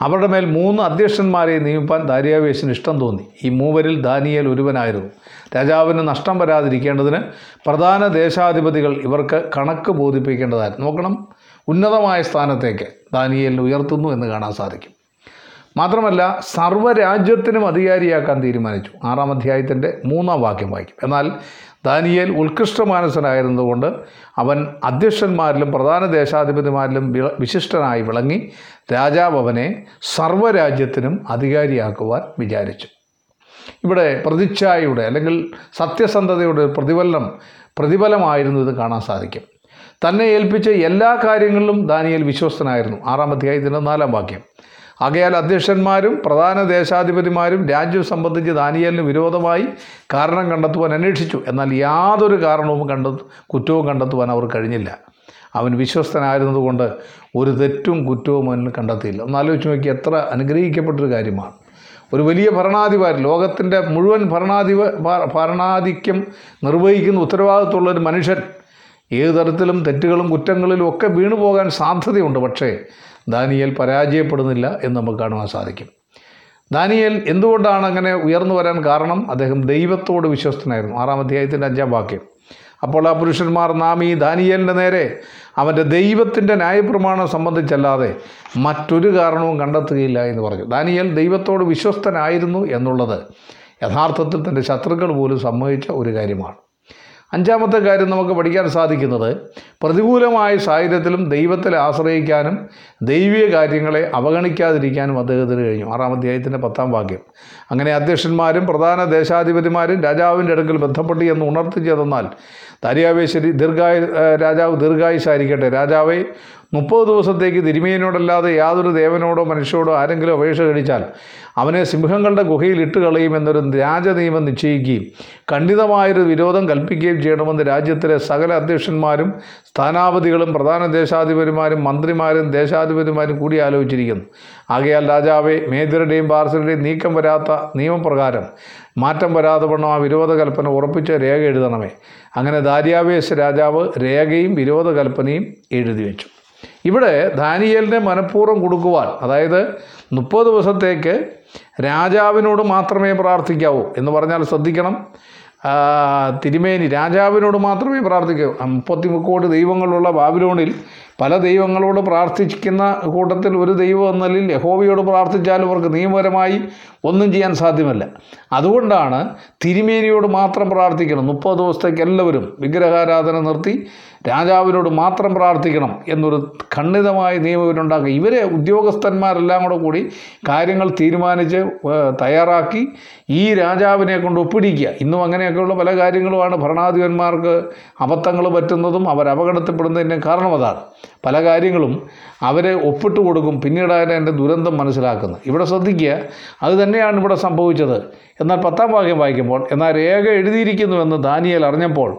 അവരുടെ മേൽ മൂന്ന് അധ്യക്ഷന്മാരെയും നിയമിപ്പാൻ ദാരിയാവേശിന് ഇഷ്ടം തോന്നി. ഈ മൂവരിൽ ദാനിയേൽ ഒരുവനായിരുന്നു. രാജാവിന് നഷ്ടം വരാതിരിക്കേണ്ടതിന് പ്രധാന ദേശാധിപതികൾ ഇവർക്ക് കണക്ക് ബോധിപ്പിക്കേണ്ടതായിരുന്നു. നോക്കണം ഉന്നതമായ സ്ഥാനത്തേക്ക് ദാനിയേലിനെ ഉയർത്തുന്നു എന്ന് കാണാൻ സാധിക്കും. മാത്രമല്ല സർവരാജ്യത്തിനും അധികാരിയാക്കാൻ തീരുമാനിച്ചു. ആറാം അധ്യായത്തിന്റെ മൂന്നാം വാക്യം വായിക്കും. എന്നാൽ ദാനിയേൽ ഉത്കൃഷ്ടമാനസനായിരുന്നതുകൊണ്ട് അവൻ അധ്യക്ഷന്മാരിലും പ്രധാന ദേശാധിപതിമാരിലും വിശിഷ്ടനായി വിളങ്ങി രാജാവ് അവനെ സർവരാജ്യത്തിനും അധികാരിയാക്കുവാൻ വിചാരിച്ചു. ഇവിടെ പ്രതിച്ഛായയുടെ അല്ലെങ്കിൽ സത്യസന്ധതയുടെ പ്രതിഫലനം പ്രതിഫലമായിരുന്നു ഇത് കാണാൻ സാധിക്കും. തന്നെ ഏൽപ്പിച്ച എല്ലാ കാര്യങ്ങളിലും ദാനിയേൽ വിശ്വസ്തനായിരുന്നു. ആറാം അധ്യായത്തിന്റെ നാലാം വാക്യം. ആകയാൽ അധ്യക്ഷന്മാരും പ്രധാന ദേശാധിപതിമാരും രാജ്യം സംബന്ധിച്ച് ദാനിയലിന് വിരോധമായി കാരണം കണ്ടെത്തുവാൻ അന്വേഷിച്ചു. എന്നാൽ യാതൊരു കാരണവും കണ്ടെ കുറ്റവും കണ്ടെത്തുവാൻ അവർ കഴിഞ്ഞില്ല. അവൻ വിശ്വസ്തനായിരുന്നതുകൊണ്ട് ഒരു തെറ്റും കുറ്റവും അവനിൽ കണ്ടെത്തിയില്ല. ഒന്ന് ആലോചിച്ച് നോക്കി എത്ര അനുഗ്രഹിക്കപ്പെട്ടൊരു കാര്യമാണ്. ഒരു വലിയ ഭരണാധികാരി ലോകത്തിന്റെ മുഴുവൻ ഭരണാധിപ ഭരണാധിക്യം നിർവഹിക്കുന്ന ഉത്തരവാദിത്തമുള്ള ഒരു മനുഷ്യൻ ഏത് തരത്തിലും തെറ്റുകളും കുറ്റങ്ങളിലും ഒക്കെ വീണു പോകാൻ സാധ്യതയുണ്ട്. പക്ഷേ ദാനിയേൽ പരാജയപ്പെടുന്നില്ല എന്ന് നമുക്ക് കാണുവാൻ സാധിക്കും. ദാനിയേൽ എന്തുകൊണ്ടാണ് അങ്ങനെ ഉയർന്നു വരാൻ കാരണം? അദ്ദേഹം ദൈവത്തോട് വിശ്വസ്തനായിരുന്നു. ആറാം അധ്യായത്തിന്റെ അഞ്ചാം വാക്യം. അപ്പോൾ ആ പുരുഷന്മാർ നാം ഈ ദാനിയേലിന്റെ നേരെ അവന്റെ ദൈവത്തിന്റെ ന്യായപ്രമാണം സംബന്ധിച്ചല്ലാതെ മറ്റൊരു കാരണവും കണ്ടെത്തുകയില്ല എന്ന് പറഞ്ഞു. ദാനിയേൽ ദൈവത്തോട് വിശ്വസ്തനായിരുന്നു എന്നുള്ളത് യഥാർത്ഥത്തിൽ തന്റെ ശത്രുക്കൾ പോലും സമ്മതിച്ച ഒരു കാര്യമാണ്. അഞ്ചാമത്തെ കാര്യം നമുക്ക് പഠിക്കാൻ സാധിക്കുന്നത് പ്രതികൂലമായ സാഹചര്യത്തിലും ദൈവത്തിൽ ആശ്രയിക്കാനും ദൈവീയ കാര്യങ്ങളെ അവഗണിക്കാതിരിക്കാനും അദ്ദേഹത്തിന് കഴിഞ്ഞു. ആറാം അധ്യായത്തിന്റെ പത്താം വാക്യം. അങ്ങനെ അധ്യക്ഷന്മാരും പ്രധാന ദേശാധിപതിമാരും രാജാവിന്റെ അടുക്കൽ ബന്ധപ്പെട്ട് എന്ന് ഉണർത്തി ദാരിയാവേ ശരി ദീർഘായ രാജാവ് ദീർഘായുസായിരിക്കട്ടെ. രാജാവെ മുപ്പത് ദിവസത്തേക്ക് തിരുമേനോടല്ലാതെ യാതൊരു ദേവനോടോ മനുഷ്യരോടോ ആരെങ്കിലും അപേക്ഷ കഴിച്ചാൽ അവനെ സിംഹങ്ങളുടെ ഗുഹയിൽ ഇട്ട് കളയുമെന്നൊരു രാജനിയമം നിശ്ചയിക്കുകയും ഖണ്ഡിതമായൊരു വിരോധം കൽപ്പിക്കുകയും ചെയ്യണമെന്ന് രാജ്യത്തിലെ സകല അധ്യക്ഷന്മാരും സ്ഥാനാപതികളും പ്രധാന ദേശാധിപതിമാരും മന്ത്രിമാരും ദേശാധിപതിമാരും കൂടി ആലോചിച്ചിരിക്കുന്നു. ആകയാൽ രാജാവെ മേദ്യരുടെയും പാർസലുടെയും നീക്കം വരാത്ത നിയമപ്രകാരം മാറ്റം വരാതെ വണ്ണം ആ വിരോധ കൽപ്പന ഉറപ്പിച്ച രേഖ എഴുതണമേ. അങ്ങനെ ദാര്യാവേശ രാജാവ് രേഖയും വിരോധ കൽപ്പനയും എഴുതി വെച്ചു. ഇവിടെ ദാനിയേലിനെ മനഃപൂർവം കൊടുക്കുവാൻ അതായത് മുപ്പത് ദിവസത്തേക്ക് രാജാവിനോട് മാത്രമേ പ്രാർത്ഥിക്കാവൂ എന്ന് പറഞ്ഞാൽ ശ്രദ്ധിക്കണം. തിരുമേനി രാജാവിനോട് മാത്രമേ പ്രാർത്ഥിക്കൂ. മുപ്പത്തി മുക്കോടി ദൈവങ്ങളുള്ള ബാബിലോണിൽ പല ദൈവങ്ങളോട് പ്രാർത്ഥിക്കുന്ന കൂട്ടത്തിൽ ഒരു ദൈവം എന്ന യഹോവയോട് പ്രാർത്ഥിച്ചാലും അവർക്ക് നിയമപരമായി ഒന്നും ചെയ്യാൻ സാധ്യമല്ല. അതുകൊണ്ടാണ് തിരുമേനിയോട് മാത്രം പ്രാർത്ഥിക്കണം. മുപ്പത് ദിവസത്തേക്ക് എല്ലാവരും വിഗ്രഹാരാധന നിർത്തി രാജാവിനോട് മാത്രം പ്രാർത്ഥിക്കണം എന്നൊരു ഖണ്ഡിതമായ നിയമം ഇവരുണ്ടാക്കുക. ഇവരെ ഉദ്യോഗസ്ഥന്മാരെല്ലാം കൂടെ കൂടി കാര്യങ്ങൾ തീരുമാനിച്ച് തയ്യാറാക്കി ഈ രാജാവിനെ കൊണ്ട് ഒപ്പിടിക്കുക. ഇന്നും അങ്ങനെയൊക്കെയുള്ള പല കാര്യങ്ങളുമാണ് ഭരണാധിപന്മാർക്ക് അബദ്ധങ്ങൾ പറ്റുന്നതും അവർ അപകടത്തിൽപ്പെടുന്നതിന്റെ കാരണം അതാണ്. പല കാര്യങ്ങളും അവരെ ഒപ്പിട്ട് കൊടുക്കും പിന്നീടാണ് എന്റെ ദുരന്തം മനസ്സിലാക്കുന്നത് ഇവിടെ ശ്രദ്ധിക്കുക അത് തന്നെയാണ് ഇവിടെ സംഭവിച്ചത്. എന്നാൽ പത്താം വാക്യം വായിക്കുമ്പോൾ എന്നാൽ രേഖ എഴുതിയിരിക്കുന്നുവെന്ന് ദാനിയേൽ അറിഞ്ഞപ്പോൾ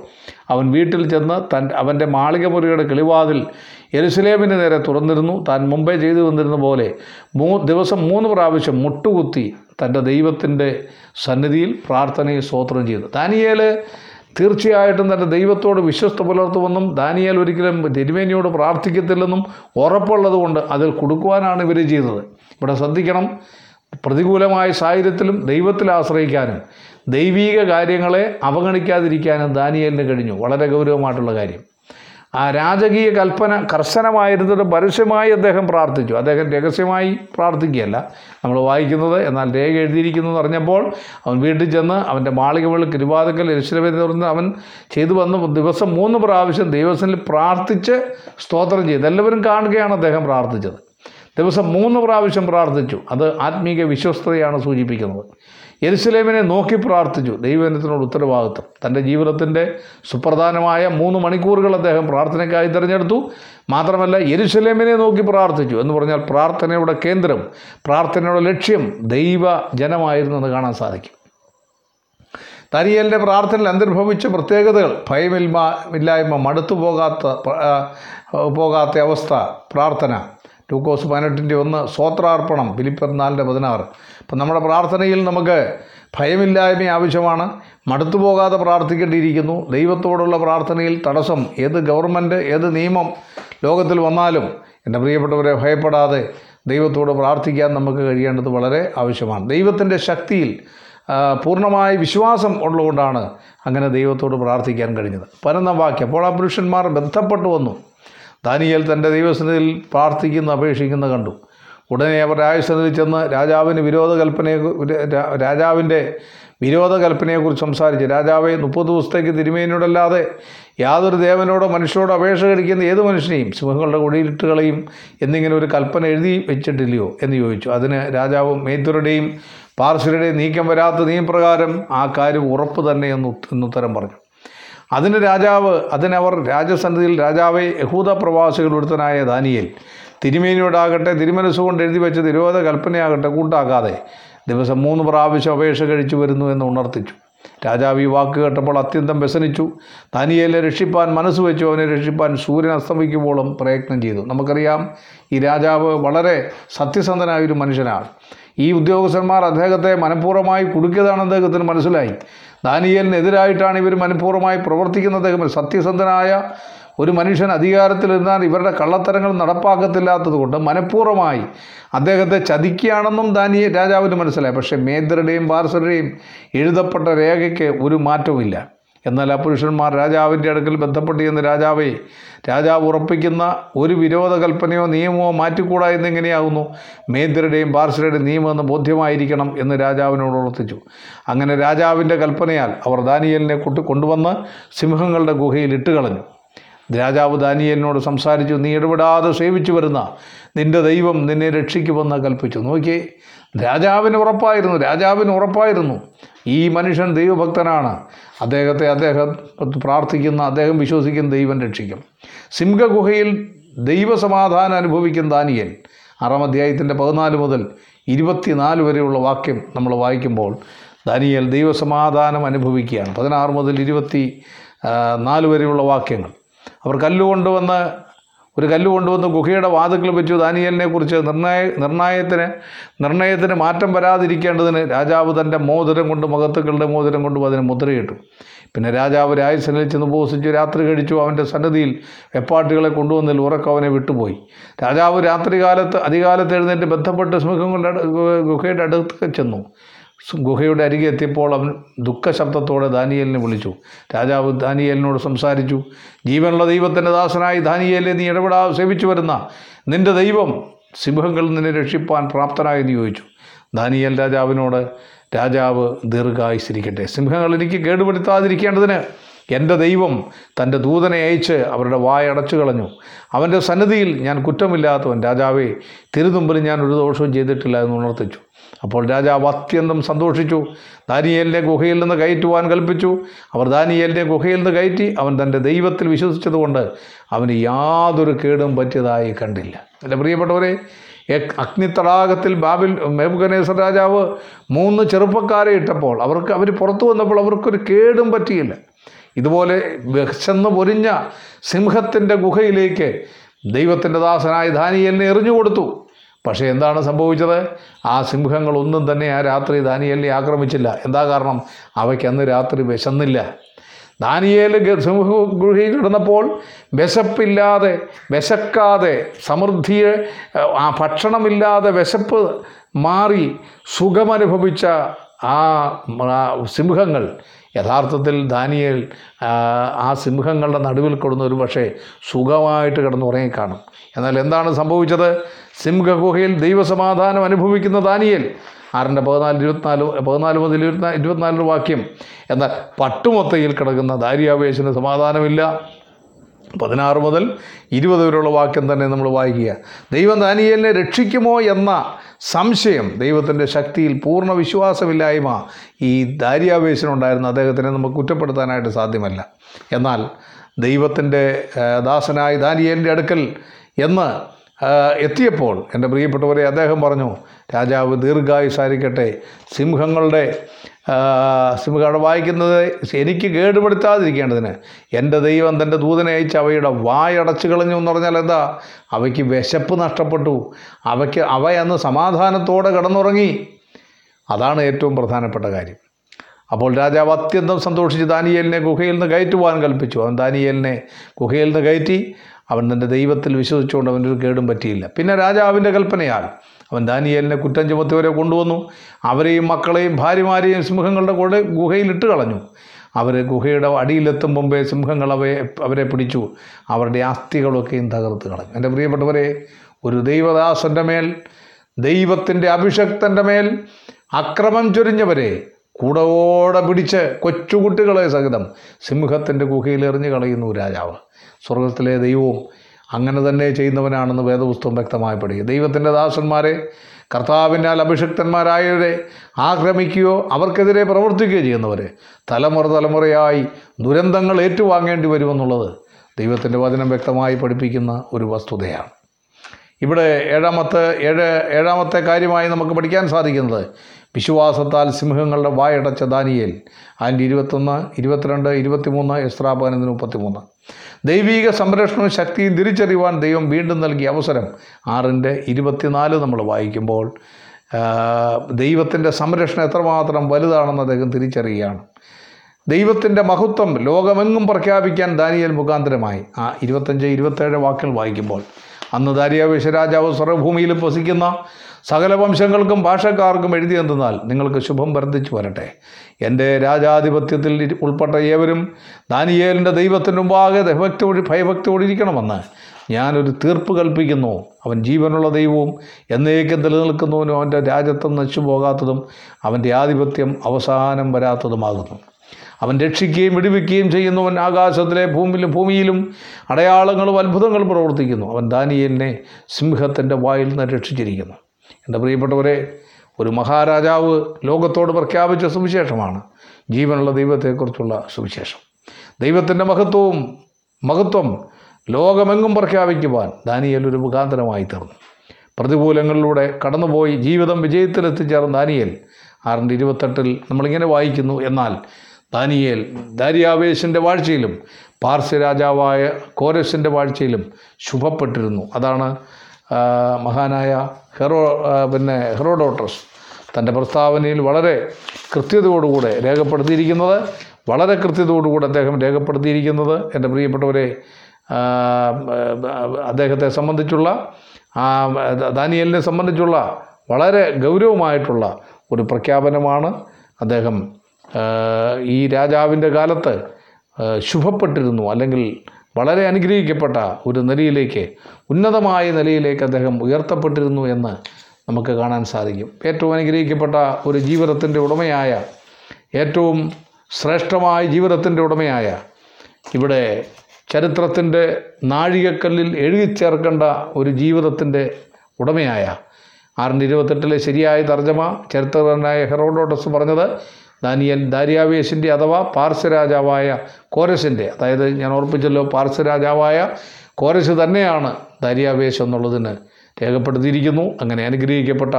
അവൻ വീട്ടിൽ ചെന്ന് തൻ അവന്റെ മാളികമുറിയുടെ കിളിവാതിൽ എരുസലേമിന് നേരെ തുറന്നിരുന്നു. താൻ മുമ്പേ ചെയ്തു വന്നിരുന്ന പോലെ മൂ ദിവസം മൂന്ന് പ്രാവശ്യം മുട്ടുകുത്തി തന്റെ ദൈവത്തിന്റെ സന്നിധിയിൽ പ്രാർത്ഥനയെ സ്വോത്രം ചെയ്തു. ദാനിയേൽ തീർച്ചയായിട്ടും തന്റെ ദൈവത്തോട് വിശ്വസ്ത പുലർത്തുമെന്നും ദാനിയേൽ ഒരിക്കലും തിരുമേനിയോട് പ്രാർത്ഥിക്കത്തില്ലെന്നും ഉറപ്പുള്ളതുകൊണ്ട് അതിൽ കൊടുക്കുവാനാണ് ഇവർ ചെയ്തത്. ഇവിടെ ശ്രദ്ധിക്കണം പ്രതികൂലമായ സാഹചര്യത്തിലും ദൈവത്തിൽ ആശ്രയിക്കാനും ദൈവീക കാര്യങ്ങളെ അവഗണിക്കാതിരിക്കാനും ദാനിയേലിന് കഴിഞ്ഞു. വളരെ ഗൗരവമായിട്ടുള്ള കാര്യം. ആ രാജകീയ കൽപ്പന കർശനമായിരുന്നിട്ട് പരസ്യമായി അദ്ദേഹം പ്രാർത്ഥിച്ചു. അദ്ദേഹം രഹസ്യമായി പ്രാർത്ഥിക്കുകയല്ല. നമ്മൾ വായിക്കുന്നത് എന്നാൽ രേഖ എഴുതിയിരിക്കുന്നു എന്ന് പറഞ്ഞപ്പോൾ അവൻ വീട്ടിൽ ചെന്ന് അവന്റെ മാളികകളിൽ കിരുവാതക്കൽ എരിശിലമെന്ന് പറഞ്ഞ് അവൻ ചെയ്തു വന്ന് ദിവസം മൂന്ന് പ്രാവശ്യം ദൈവസനിൽ പ്രാർത്ഥിച്ച് സ്തോത്രം ചെയ്തു. എല്ലാവരും കാണുകയാണ് അദ്ദേഹം പ്രാർത്ഥിച്ചത്. ദിവസം മൂന്ന് പ്രാവശ്യം പ്രാർത്ഥിച്ചു. അത് ആത്മീക വിശ്വസ്തതയാണ് സൂചിപ്പിക്കുന്നത്. യെരുസലേമിനെ നോക്കി പ്രാർത്ഥിച്ചു. ദൈവജനത്തിനോട് ഉത്തരവാദിത്വം. തന്റെ ജീവിതത്തിന്റെ സുപ്രധാനമായ മൂന്ന് മണിക്കൂറുകൾ അദ്ദേഹം പ്രാർത്ഥനയ്ക്കായി തിരഞ്ഞെടുത്തു. മാത്രമല്ല യെരുസലേമിനെ നോക്കി പ്രാർത്ഥിച്ചു എന്ന് പറഞ്ഞാൽ പ്രാർത്ഥനയുടെ കേന്ദ്രം പ്രാർത്ഥനയുടെ ലക്ഷ്യം ദൈവ ജനമായിരുന്നു എന്ന് കാണാൻ സാധിക്കും. തരിയലിന്റെ പ്രാർത്ഥനയിൽ അന്തർഭവിച്ച പ്രത്യേകതകൾ ഭയമില്ല ഇല്ലായ്മ മടുത്തു പോകാത്ത പോകാത്ത അവസ്ഥ പ്രാർത്ഥന. ടൂക്കോസ് പതിനെട്ടിന്റെ ഒന്ന് സ്വോത്രാർപ്പണം ഫിലിപ്പർ നാലിന്റെ പതിനാറ്. അപ്പം നമ്മുടെ പ്രാർത്ഥനയിൽ നമുക്ക് ഭയമില്ലായ്മ ആവശ്യമാണ്. മടുത്തു പോകാതെ പ്രാർത്ഥിക്കേണ്ടിയിരിക്കുന്നു. ദൈവത്തോടുള്ള പ്രാർത്ഥനയിൽ തടസ്സം ഏത് ഗവൺമെന്റ് ഏത് നിയമം ലോകത്തിൽ വന്നാലും എന്റെ പ്രിയപ്പെട്ടവരെ ഭയപ്പെടാതെ ദൈവത്തോട് പ്രാർത്ഥിക്കാൻ നമുക്ക് കഴിയേണ്ടത് വളരെ ആവശ്യമാണ്. ദൈവത്തിന്റെ ശക്തിയിൽ പൂർണമായ വിശ്വാസം ഉള്ളതുകൊണ്ടാണ് അങ്ങനെ ദൈവത്തോട് പ്രാർത്ഥിക്കാൻ കഴിഞ്ഞത്. പതിനൊന്നാം വാക്യം. അപ്പോൾ ആ പുരുഷന്മാർ ബന്ധപ്പെട്ടു വന്നു. ദാനിയേൽ തന്റെ ദൈവസന്നിധിയിൽ പ്രാർത്ഥിക്കുന്ന അപേക്ഷിക്കുന്ന കണ്ടു. ഉടനെ അവർ രാജസന്നിധി ചെന്ന് രാജാവിന് വിരോധകൽപ്പനയെ രാജാവിന്റെ വിരോധകൽപ്പനയെക്കുറിച്ച് സംസാരിച്ച് രാജാവെ മുപ്പത് ദിവസത്തേക്ക് തിരുമേനിയോടല്ലാതെ യാതൊരു ദേവനോടോ മനുഷ്യരോടോ അപേക്ഷ കഴിക്കുന്ന ഏത് മനുഷ്യനെയും സിംഹങ്ങളുടെ കുടിയിലിട്ട് കളയും എന്നിങ്ങനെ ഒരു കൽപ്പന എഴുതി വെച്ചിട്ടില്ലയോ എന്ന് ചോദിച്ചു. അതിന് രാജാവും മേത്തരുടെയും പാർശ്വരുടെയും നീക്കം വരാത്ത നിയമപ്രകാരം ആ കാര്യം ഉറപ്പ് തന്നെ എന്ന് എന്നുത്തരം പറഞ്ഞു. അതിന് രാജാവ് അതിനവർ രാജസന്നിധിയിൽ രാജാവെ യഹൂദ പ്രവാസികൾ ഒരുത്തനായ ദാനിയേൽ തിരുമേനിയോടാകട്ടെ തിരുമനസ്സുകൊണ്ട് എഴുതി വെച്ച തിരോധ കൽപ്പനയാകട്ടെ കൂട്ടാക്കാതെ ദിവസം മൂന്ന് പ്രാവശ്യം അപേക്ഷ കഴിച്ചു വരുന്നു എന്ന് ഉണർത്തിച്ചു. രാജാവ് ഈ വാക്ക് കേട്ടപ്പോൾ അത്യന്തം വ്യസനിച്ചു. ദാനിയേലിനെ രക്ഷിപ്പാൻ മനസ്സ് വെച്ചു. അവനെ രക്ഷിപ്പാൻ സൂര്യൻ അസ്തമിക്കുമ്പോഴും പ്രയത്നം ചെയ്തു. നമുക്കറിയാം ഈ രാജാവ് വളരെ സത്യസന്ധനായ ഒരു മനുഷ്യനാണ്. ഈ ഉദ്യോഗസ്ഥന്മാർ അദ്ദേഹത്തെ മനഃപൂർവമായി കുടുക്കിയതാണെന്ന് അദ്ദേഹത്തിന് മനസ്സിലായി. ദാനിയേലിനെതിരായിട്ടാണ് ഇവർ മനഃപൂർവമായി പ്രവർത്തിക്കുന്നത്. സത്യസന്ധനായ ഒരു മനുഷ്യൻ അധികാരത്തിലിരുന്നാൽ ഇവരുടെ കള്ളത്തരങ്ങൾ നടപ്പാക്കത്തില്ലാത്തത് കൊണ്ട് മനഃപൂർവമായി അദ്ദേഹത്തെ ചതിക്കുകയാണെന്നും ദാനിയെ രാജാവിന് മനസ്സിലായി. പക്ഷേ മേദ്രയുടെയും പാർസരുടെയും എഴുതപ്പെട്ട രേഖയ്ക്ക് ഒരു മാറ്റവുമില്ല. എന്നാൽ ആ പുരുഷന്മാർ രാജാവിന്റെ അടുക്കൽ ബന്ധപ്പെട്ട് ചെന്ന് രാജാവേ രാജാവ് ഉറപ്പിക്കുന്ന ഒരു വിരോധ കൽപ്പനയോ നിയമമോ മാറ്റിക്കൂടാ എന്നെങ്ങനെയാകുന്നു മേദ്രയുടെയും പാർസരുടെയും നിയമം എന്ന് ബോധ്യമായിരിക്കണം എന്ന് രാജാവിനോട് ഉറപ്പിച്ചു. അങ്ങനെ രാജാവിന്റെ കൽപ്പനയാൽ അവർ ദാനിയലിനെ കൊണ്ടു കൊണ്ടുവന്ന് സിംഹങ്ങളുടെ ഗുഹയിൽ ഇട്ടുകളഞ്ഞു. രാജാവ് ദാനിയലിനോട് സംസാരിച്ചു നീ ഇടപെടാതെ സേവിച്ചു വരുന്ന നിന്റെ ദൈവം നിന്നെ രക്ഷിക്കുമെന്ന് കൽപ്പിച്ചു. നോക്കിയേ രാജാവിന് ഉറപ്പായിരുന്നു രാജാവിന് ഉറപ്പായിരുന്നു. ഈ മനുഷ്യൻ ദൈവഭക്തനാണ്. അദ്ദേഹത്തെ അദ്ദേഹം പ്രാർത്ഥിക്കുന്ന അദ്ദേഹം വിശ്വസിക്കുന്ന ദൈവം രക്ഷിക്കും. സിംഹഗുഹയിൽ ദൈവസമാധാനം അനുഭവിക്കുന്ന ദാനിയൻ ആറാം അധ്യായത്തിന്റെ പതിനാല് മുതൽ ഇരുപത്തിനാല് വരെയുള്ള വാക്യം നമ്മൾ വായിക്കുമ്പോൾ ദാനിയൽ ദൈവസമാധാനം അനുഭവിക്കുകയാണ്. പതിനാറ് മുതൽ ഇരുപത്തി നാല് വരെയുള്ള വാക്യങ്ങൾ. അവർ കല്ല് കൊണ്ടുവന്ന് ഒരു കല്ല് കൊണ്ടുവന്ന് ഗുഹയുടെ വാതുക്കൾ വെച്ചു. ദാനിയലിനെ കുറിച്ച് നിർണായ നിർണയത്തിന് നിർണയത്തിന് മാറ്റം വരാതിരിക്കേണ്ടതിന് രാജാവ് തന്റെ മോതിരം കൊണ്ട് മഹത്തുക്കളുടെ മോതിരം കൊണ്ടും അതിന് മുദ്രയിട്ടു. പിന്നെ രാജാവ് രാജസനിൽ ചെന്ന് ഉപവസിച്ചു. രാത്രി കഴിച്ചു. അവന്റെ സന്നദ്ധിയിൽ വെപ്പാട്ടുകളെ കൊണ്ടുവന്നതിൽ ഉറക്കവനെ വിട്ടുപോയി. രാജാവ് രാത്രികാലത്ത് അധികാലത്ത് എഴുന്നേറ്റ് ബന്ധപ്പെട്ട് സിംഹങ്ങളുടെ ഗുഹയുടെ അടുത്ത് ചെന്നു. ഗുഹയുടെ അരികെ എത്തിയപ്പോൾ അവൻ ദുഃഖശബ്ദത്തോടെ ദാനിയേലിനെ വിളിച്ചു. രാജാവ് ദാനിയേലിനോട് സംസാരിച്ചു ജീവനുള്ള ദൈവത്തിന്റെ ദാസനായി ദാനിയേലെ നീ ഇടപെടാതെ സേവിച്ചു വരുന്ന നിന്റെ ദൈവം സിംഹങ്ങളിൽ നിന്നെ രക്ഷിപ്പാൻ പ്രാപ്തനായി എന്ന് ചോദിച്ചു. ദാനിയേൽ രാജാവിനോട് രാജാവ് ദീർഘായുസിരിക്കട്ടെ സിംഹങ്ങൾ എനിക്ക് കേടുപെടുത്താതിരിക്കേണ്ടതിന് എന്റെ ദൈവം തന്റെ ദൂതനെ അയച്ച് അവരുടെ വായ അടച്ചു കളഞ്ഞു. അവന്റെ സന്നിധിയിൽ ഞാൻ കുറ്റമില്ലാത്തവൻ രാജാവേ തിരുതുമ്പിൽ ഞാൻ ഒരു ദോഷവും ചെയ്തിട്ടില്ല എന്ന് ഉണർത്തിച്ചു. അപ്പോൾ രാജാവ് അത്യന്തം സന്തോഷിച്ചു. ദാനിയേലിനെ ഗുഹയിൽ നിന്ന് കയറ്റുവാൻ കൽപ്പിച്ചു. അവർ ദാനിയേലിനെ ഗുഹയിൽ നിന്ന് കയറ്റി അവൻ തന്റെ ദൈവത്തിൽ വിശ്വസിച്ചതുകൊണ്ട് അവന് യാതൊരു കേടും പറ്റിയതായി കണ്ടില്ല. എന്റെ പ്രിയപ്പെട്ടവരെ അഗ്നിത്തടാകത്തിൽ ബാബിൽ മേബുഖനേസർ രാജാവ് മൂന്ന് ചെറുപ്പക്കാരെ ഇട്ടപ്പോൾ അവർക്ക് അവർ പുറത്തു വന്നപ്പോൾ അവർക്കൊരു കേടും പറ്റിയില്ല. ഇതുപോലെ വിശന്ന് പൊരിഞ്ഞ സിംഹത്തിന്റെ ഗുഹയിലേക്ക് ദൈവത്തിന്റെ ദാസനായ ധാനിയലിനെ എറിഞ്ഞു കൊടുത്തു പക്ഷേ എന്താണ് സംഭവിച്ചത്? ആ സിംഹങ്ങളൊന്നും തന്നെ ആ രാത്രി ദാനിയേലിനെ ആക്രമിച്ചില്ല. എന്താ കാരണം? അവയ്ക്ക് അന്ന് രാത്രി വിശന്നില്ല. ദാനിയേൽ സിംഹ ഗുഹയിൽ കിടന്നപ്പോൾ വിശപ്പില്ലാതെ വിശക്കാതെ സമൃദ്ധിയെ ആ ഭക്ഷണമില്ലാതെ വിശപ്പ് മാറി സുഖമനുഭവിച്ച ആ സിംഹങ്ങൾ. യഥാർത്ഥത്തിൽ ദാനിയേൽ ആ, ആ സിംഹങ്ങളുടെ നടുവിൽ കൊടുന്ന ഒരു പക്ഷേ സുഖമായിട്ട് കിടന്നുറങ്ങിക്കാണും. എന്നാൽ എന്താണ് സംഭവിച്ചത്? സിംഹഗുഹയിൽ ദൈവസമാധാനം അനുഭവിക്കുന്ന ദാനിയേൽ. ആറിന്റെ പതിനാല് ഇരുപത്തിനാല് പതിനാല് മുതൽ ഇരുപത്തിനാല് ഇരുപത്തിനാലിന് വാക്യം. എന്നാൽ പട്ടുമൊത്തയിൽ കിടക്കുന്ന ദാരിയാവേശന് സമാധാനമില്ല. പതിനാറ് മുതൽ ഇരുപത് വരെയുള്ള വാക്യം തന്നെ നമ്മൾ വായിക്കുക. ദൈവം ദാനിയേലിനെ രക്ഷിക്കുമോ എന്ന സംശയം ദൈവത്തിന്റെ ശക്തിയിൽ പൂർണ വിശ്വാസമില്ലായ്മ ഈ ദാരിയാവേശനുണ്ടായിരുന്ന അദ്ദേഹത്തിനെ നമുക്ക് കുറ്റപ്പെടുത്താനായിട്ട് സാധ്യമല്ല. എന്നാൽ ദൈവത്തിന്റെ ദാസനായ ദാനിയേലിന്റെ അടുക്കൽ എന്ന് എത്തിയപ്പോൾ എന്റെ പ്രിയപ്പെട്ടവരെ അദ്ദേഹം പറഞ്ഞു രാജാവ് ദീർഘായുസാരിക്കട്ടെ സിംഹങ്ങളുടെ സിംഹങ്ങൾ വായിക്കുന്നത് എനിക്ക് കേടുപെടുത്താതിരിക്കേണ്ടതിന് എന്റെ ദൈവം തന്റെ ദൂതനെ അയച്ച് അവയുടെ വായടച്ചു കളഞ്ഞു എന്ന് പറഞ്ഞാൽ എന്താ? അവയ്ക്ക് വിശപ്പ് നഷ്ടപ്പെട്ടു. അവയ്ക്ക് അവ അന്ന് സമാധാനത്തോടെ കിടന്നുറങ്ങി. അതാണ് ഏറ്റവും പ്രധാനപ്പെട്ട കാര്യം. അപ്പോൾ രാജാവ് അത്യന്തം സന്തോഷിച്ച് ദാനിയേലിനെ ഗുഹയിൽ നിന്ന് കയറ്റുവാൻ കൽപ്പിച്ചു. അവൻ ദാനിയേലിനെ ഗുഹയിൽ നിന്ന് കയറ്റി അവൻ തന്റെ ദൈവത്തിൽ വിശ്വസിച്ചുകൊണ്ട് അവനൊരു കേടും പറ്റിയില്ല. പിന്നെ രാജാവിന്റെ കൽപ്പനയാൽ അവൻ ദാനിയേലിനെ കുറ്റം ചുമത്തിയവരെ കൊണ്ടുവന്നു. അവരെയും മക്കളെയും ഭാര്യമാരെയും സിംഹങ്ങളുടെ കൂടെ ഗുഹയിലിട്ട് കളഞ്ഞു. അവർ ഗുഹയുടെ അടിയിലെത്തും മുമ്പേ സിംഹങ്ങൾ അവയെ അവരെ പിടിച്ചു. അവരുടെ ആസ്തികളൊക്കെയും തകർത്ത് കളഞ്ഞു. എന്റെ പ്രിയപ്പെട്ടവരെ ഒരു ദൈവദാസന്റെ മേൽ ദൈവത്തിന്റെ അഭിഷക്തന്റെ മേൽ അക്രമം ചൊരിഞ്ഞവരെ കൂടോടെ പിടിച്ച് കൊച്ചുകുട്ടികളെ സഹിതം സിംഹത്തിന്റെ ഗുഹയിൽ എറിഞ്ഞു കളയുന്നു രാജാവ്. സ്വർഗത്തിലെ ദൈവവും അങ്ങനെ തന്നെ ചെയ്യുന്നവനാണെന്ന് വേദപുസ്തകം വ്യക്തമായി പഠിക്കും ദൈവത്തിന്റെ ദാസന്മാരെ കർത്താവിനാൽ അഭിഷിക്തന്മാരായവരെ ആക്രമിക്കുകയോ അവർക്കെതിരെ പ്രവർത്തിക്കുകയോ ചെയ്യുന്നവരെ തലമുറ തലമുറയായി ദുരന്തങ്ങൾ ഏറ്റുവാങ്ങേണ്ടി വരുമെന്നുള്ളത് ദൈവത്തിന്റെ വചനം വ്യക്തമായി പഠിപ്പിക്കുന്ന ഒരു വസ്തുതയാണ്. ഇവിടെ ഏഴാമത്തെ ഏഴ് ഏഴാമത്തെ കാര്യമായി നമുക്ക് പഠിക്കാൻ സാധിക്കുന്നത് വിശ്വാസത്താൽ സിംഹങ്ങളുടെ വായടച്ച ദാനിയേൽ. അതിന്റെ ഇരുപത്തൊന്ന് ഇരുപത്തിരണ്ട് ഇരുപത്തിമൂന്ന് എസ്രാ പതിനൊന്നിന് മുപ്പത്തിമൂന്ന്. ദൈവീക സംരക്ഷണവും ശക്തിയും തിരിച്ചറിയുവാൻ ദൈവം വീണ്ടും നൽകിയ അവസരം ആറിന്റെ ഇരുപത്തിനാല് നമ്മൾ വായിക്കുമ്പോൾ ദൈവത്തിന്റെ സംരക്ഷണം എത്രമാത്രം വലുതാണെന്ന് അദ്ദേഹം തിരിച്ചറിയുകയാണ്. ദൈവത്തിന്റെ മഹത്വം ലോകമെങ്ങും പ്രഖ്യാപിക്കാൻ ദാനിയൽ മുഖാന്തരമായി. ആ ഇരുപത്തഞ്ച് ഇരുപത്തേഴ് വാക്കുകൾ വായിക്കുമ്പോൾ അന്ന് ദാരിയ വിശ്വരാജാവ് സർവഭൂമിയിലും വസിക്കുന്ന സകല വംശങ്ങൾക്കും ഭാഷക്കാർക്കും എഴുതി എന്തെന്നാൽ നിങ്ങൾക്ക് ശുഭം വർദ്ധിച്ചു വരട്ടെ. എന്റെ രാജാധിപത്യത്തിൽ ഉൾപ്പെട്ട ഏവരും ദാനിയേലിന്റെ ദൈവത്തിന് മുമ്പാകെ ഭയഭക്തിയോട് ഭയഭക്തിയോടെ ഇരിക്കണമെന്ന് ഞാനൊരു തീർപ്പ് കൽപ്പിക്കുന്നു. അവൻ ജീവനുള്ള ദൈവവും എന്നേക്കും നിലനിൽക്കുന്നവനും അവന്റെ രാജ്യത്വം നശിച്ചു പോകാത്തതും അവന്റെ ആധിപത്യം അവസാനം വരാത്തതുമാകുന്നു. അവൻ രക്ഷിക്കുകയും വിടുവിക്കുകയും ചെയ്യുന്നവൻ ആകാശത്തിലെ ഭൂമിയിലും ഭൂമിയിലും അടയാളങ്ങളും അത്ഭുതങ്ങളും പ്രവർത്തിക്കുന്നു. അവൻ ദാനിയേലിനെ സിംഹത്തിന്റെ വായിൽ നിന്ന് രക്ഷിച്ചിരിക്കുന്നു. എന്റെ പ്രിയപ്പെട്ടവരെ ഒരു മഹാരാജാവ് ലോകത്തോട് പ്രഖ്യാപിച്ച സുവിശേഷമാണ്. ജീവനുള്ള ദൈവത്തെക്കുറിച്ചുള്ള സുവിശേഷം. ദൈവത്തിന്റെ മഹത്വവും മഹത്വം ലോകമെങ്ങും പ്രഖ്യാപിക്കുവാൻ ദാനിയൽ ഒരു മുഖാന്തരമായി തീർന്നു. പ്രതികൂലങ്ങളിലൂടെ കടന്നുപോയി ജീവിതം വിജയത്തിലെത്തിച്ചേർന്ന ദാനിയൽ ആറിന്റെ ഇരുപത്തെട്ടിൽ നമ്മളിങ്ങനെ വായിക്കുന്നു. എന്നാൽ ദാനിയേൽ ദാരിയാവേശിന്റെ വാഴ്ചയിലും പാർസ്യ രാജാവായ കോരസിന്റെ വാഴ്ചയിലും ശുഭപ്പെട്ടിരുന്നു. അതാണ് മഹാനായ ഹെറോ പിന്നെ ഹെറോഡോട്ടസ് തന്റെ പ്രസ്താവനയിൽ വളരെ കൃത്യതയോടുകൂടെ രേഖപ്പെടുത്തിയിരിക്കുന്നത് വളരെ കൃത്യതയോടുകൂടെ അദ്ദേഹം രേഖപ്പെടുത്തിയിരിക്കുന്നത് എന്റെ പ്രിയപ്പെട്ടവരെ അദ്ദേഹത്തെ സംബന്ധിച്ചുള്ള ദാനിയലിനെ സംബന്ധിച്ചുള്ള വളരെ ഗൗരവമായിട്ടുള്ള ഒരു പ്രഖ്യാപനമാണ് അദ്ദേഹം ഈ രാജാവിന്റെ കാലത്ത് ശുഭപ്പെട്ടിരുന്നു അല്ലെങ്കിൽ വളരെ അനുഗ്രഹിക്കപ്പെട്ട ഒരു നിലയിലേക്ക് ഉന്നതമായ നിലയിലേക്ക് അദ്ദേഹം ഉയർത്തപ്പെട്ടിരുന്നു എന്ന് നമുക്ക് കാണാൻ സാധിക്കും. ഏറ്റവും അനുഗ്രഹിക്കപ്പെട്ട ഒരു ജീവിതത്തിന്റെ ഉടമയായ ഏറ്റവും ശ്രേഷ്ഠമായ ജീവിതത്തിന്റെ ഉടമയായ ഇവിടെ ചരിത്രത്തിന്റെ നാഴികക്കല്ലിൽ എഴുതി ചേർക്കേണ്ട ഒരു ജീവിതത്തിന്റെ ഉടമയായ ആറിന്റെ ഇരുപത്തെട്ടിലെ ശരിയായ തർജമ ചരിത്രകാരനായ ഹെറോഡോട്ടസ് പറഞ്ഞത് ദാനിയൽ ദാരിയാവേശിന്റെ അഥവാ പാർശ്വരാജാവായ കോരശിന്റെ അതായത് ഞാൻ ഓർപ്പിച്ചല്ലോ പാർശ്വരാജാവായ കോരസ് തന്നെയാണ് ദാരിയാവേശ് എന്നുള്ളതിന് രേഖപ്പെടുത്തിയിരിക്കുന്നു. അങ്ങനെ അനുഗ്രഹിക്കപ്പെട്ട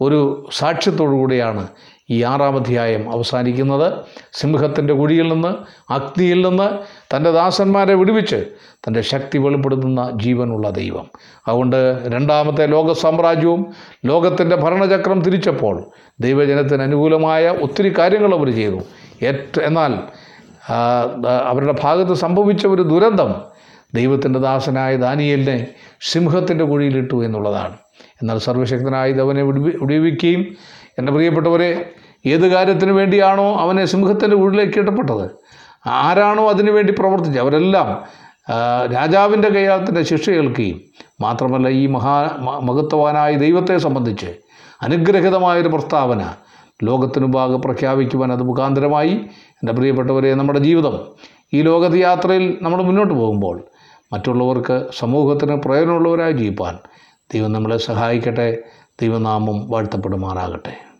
ഒരു സാക്ഷ്യത്തോടു കൂടിയാണ് ഈ ആറാം അധ്യായം അവസാനിക്കുന്നത്. സിംഹത്തിന്റെ കുഴിയിൽ നിന്ന് അഗ്നിയിൽ നിന്ന് തന്റെ ദാസന്മാരെ വിടുവിച്ച് തന്റെ ശക്തി വെളിപ്പെടുത്തുന്ന ജീവനുള്ള ദൈവം. അതുകൊണ്ട് രണ്ടാമത്തെ ലോക സാമ്രാജ്യവും ലോകത്തിന്റെ ഭരണചക്രം തിരിച്ചപ്പോൾ ദൈവജനത്തിന് അനുകൂലമായ ഒത്തിരി കാര്യങ്ങൾ അവർ ചെയ്തു. ഏറ്റ എന്നാൽ അവരുടെ ഭാഗത്ത് സംഭവിച്ച ഒരു ദുരന്തം ദൈവത്തിന്റെ ദാസനായ ദാനിയലിനെ സിംഹത്തിന്റെ കുഴിയിലിട്ടു എന്നുള്ളതാണ്. എന്നാൽ സർവശക്തനായ ദവനെ വിടുവി വിടുവിക്കുകയും എന്റെ പ്രിയപ്പെട്ടവരെ ഏത് കാര്യത്തിന് വേണ്ടിയാണോ അവനെ സിംഹത്തിന്റെ ഉള്ളിലേക്ക് ഇടപെട്ടത് ആരാണോ അതിനു വേണ്ടി പ്രവർത്തിച്ചത്? അവരെല്ലാം രാജാവിന്റെ കയ്യാത്തിന്റെ ശിക്ഷ ഏൽക്കുകയും മാത്രമല്ല ഈ മഹാ മഹത്വവാനായ ദൈവത്തെ സംബന്ധിച്ച് അനുഗ്രഹിതമായൊരു പ്രസ്താവന ലോകത്തിനു ഭാഗം പ്രഖ്യാപിക്കുവാൻ അത് മുഖാന്തരമായി. എന്റെ പ്രിയപ്പെട്ടവരെ നമ്മുടെ ജീവിതം ഈ ലോകത്ത് യാത്രയിൽ നമ്മൾ മുന്നോട്ട് പോകുമ്പോൾ മറ്റുള്ളവർക്ക് സമൂഹത്തിന് പ്രയോജനമുള്ളവരായി ജീവിപ്പാൻ ദൈവം നമ്മളെ സഹായിക്കട്ടെ. ദൈവനാമം വാഴ്ത്തപ്പെടുമാറാകട്ടെ.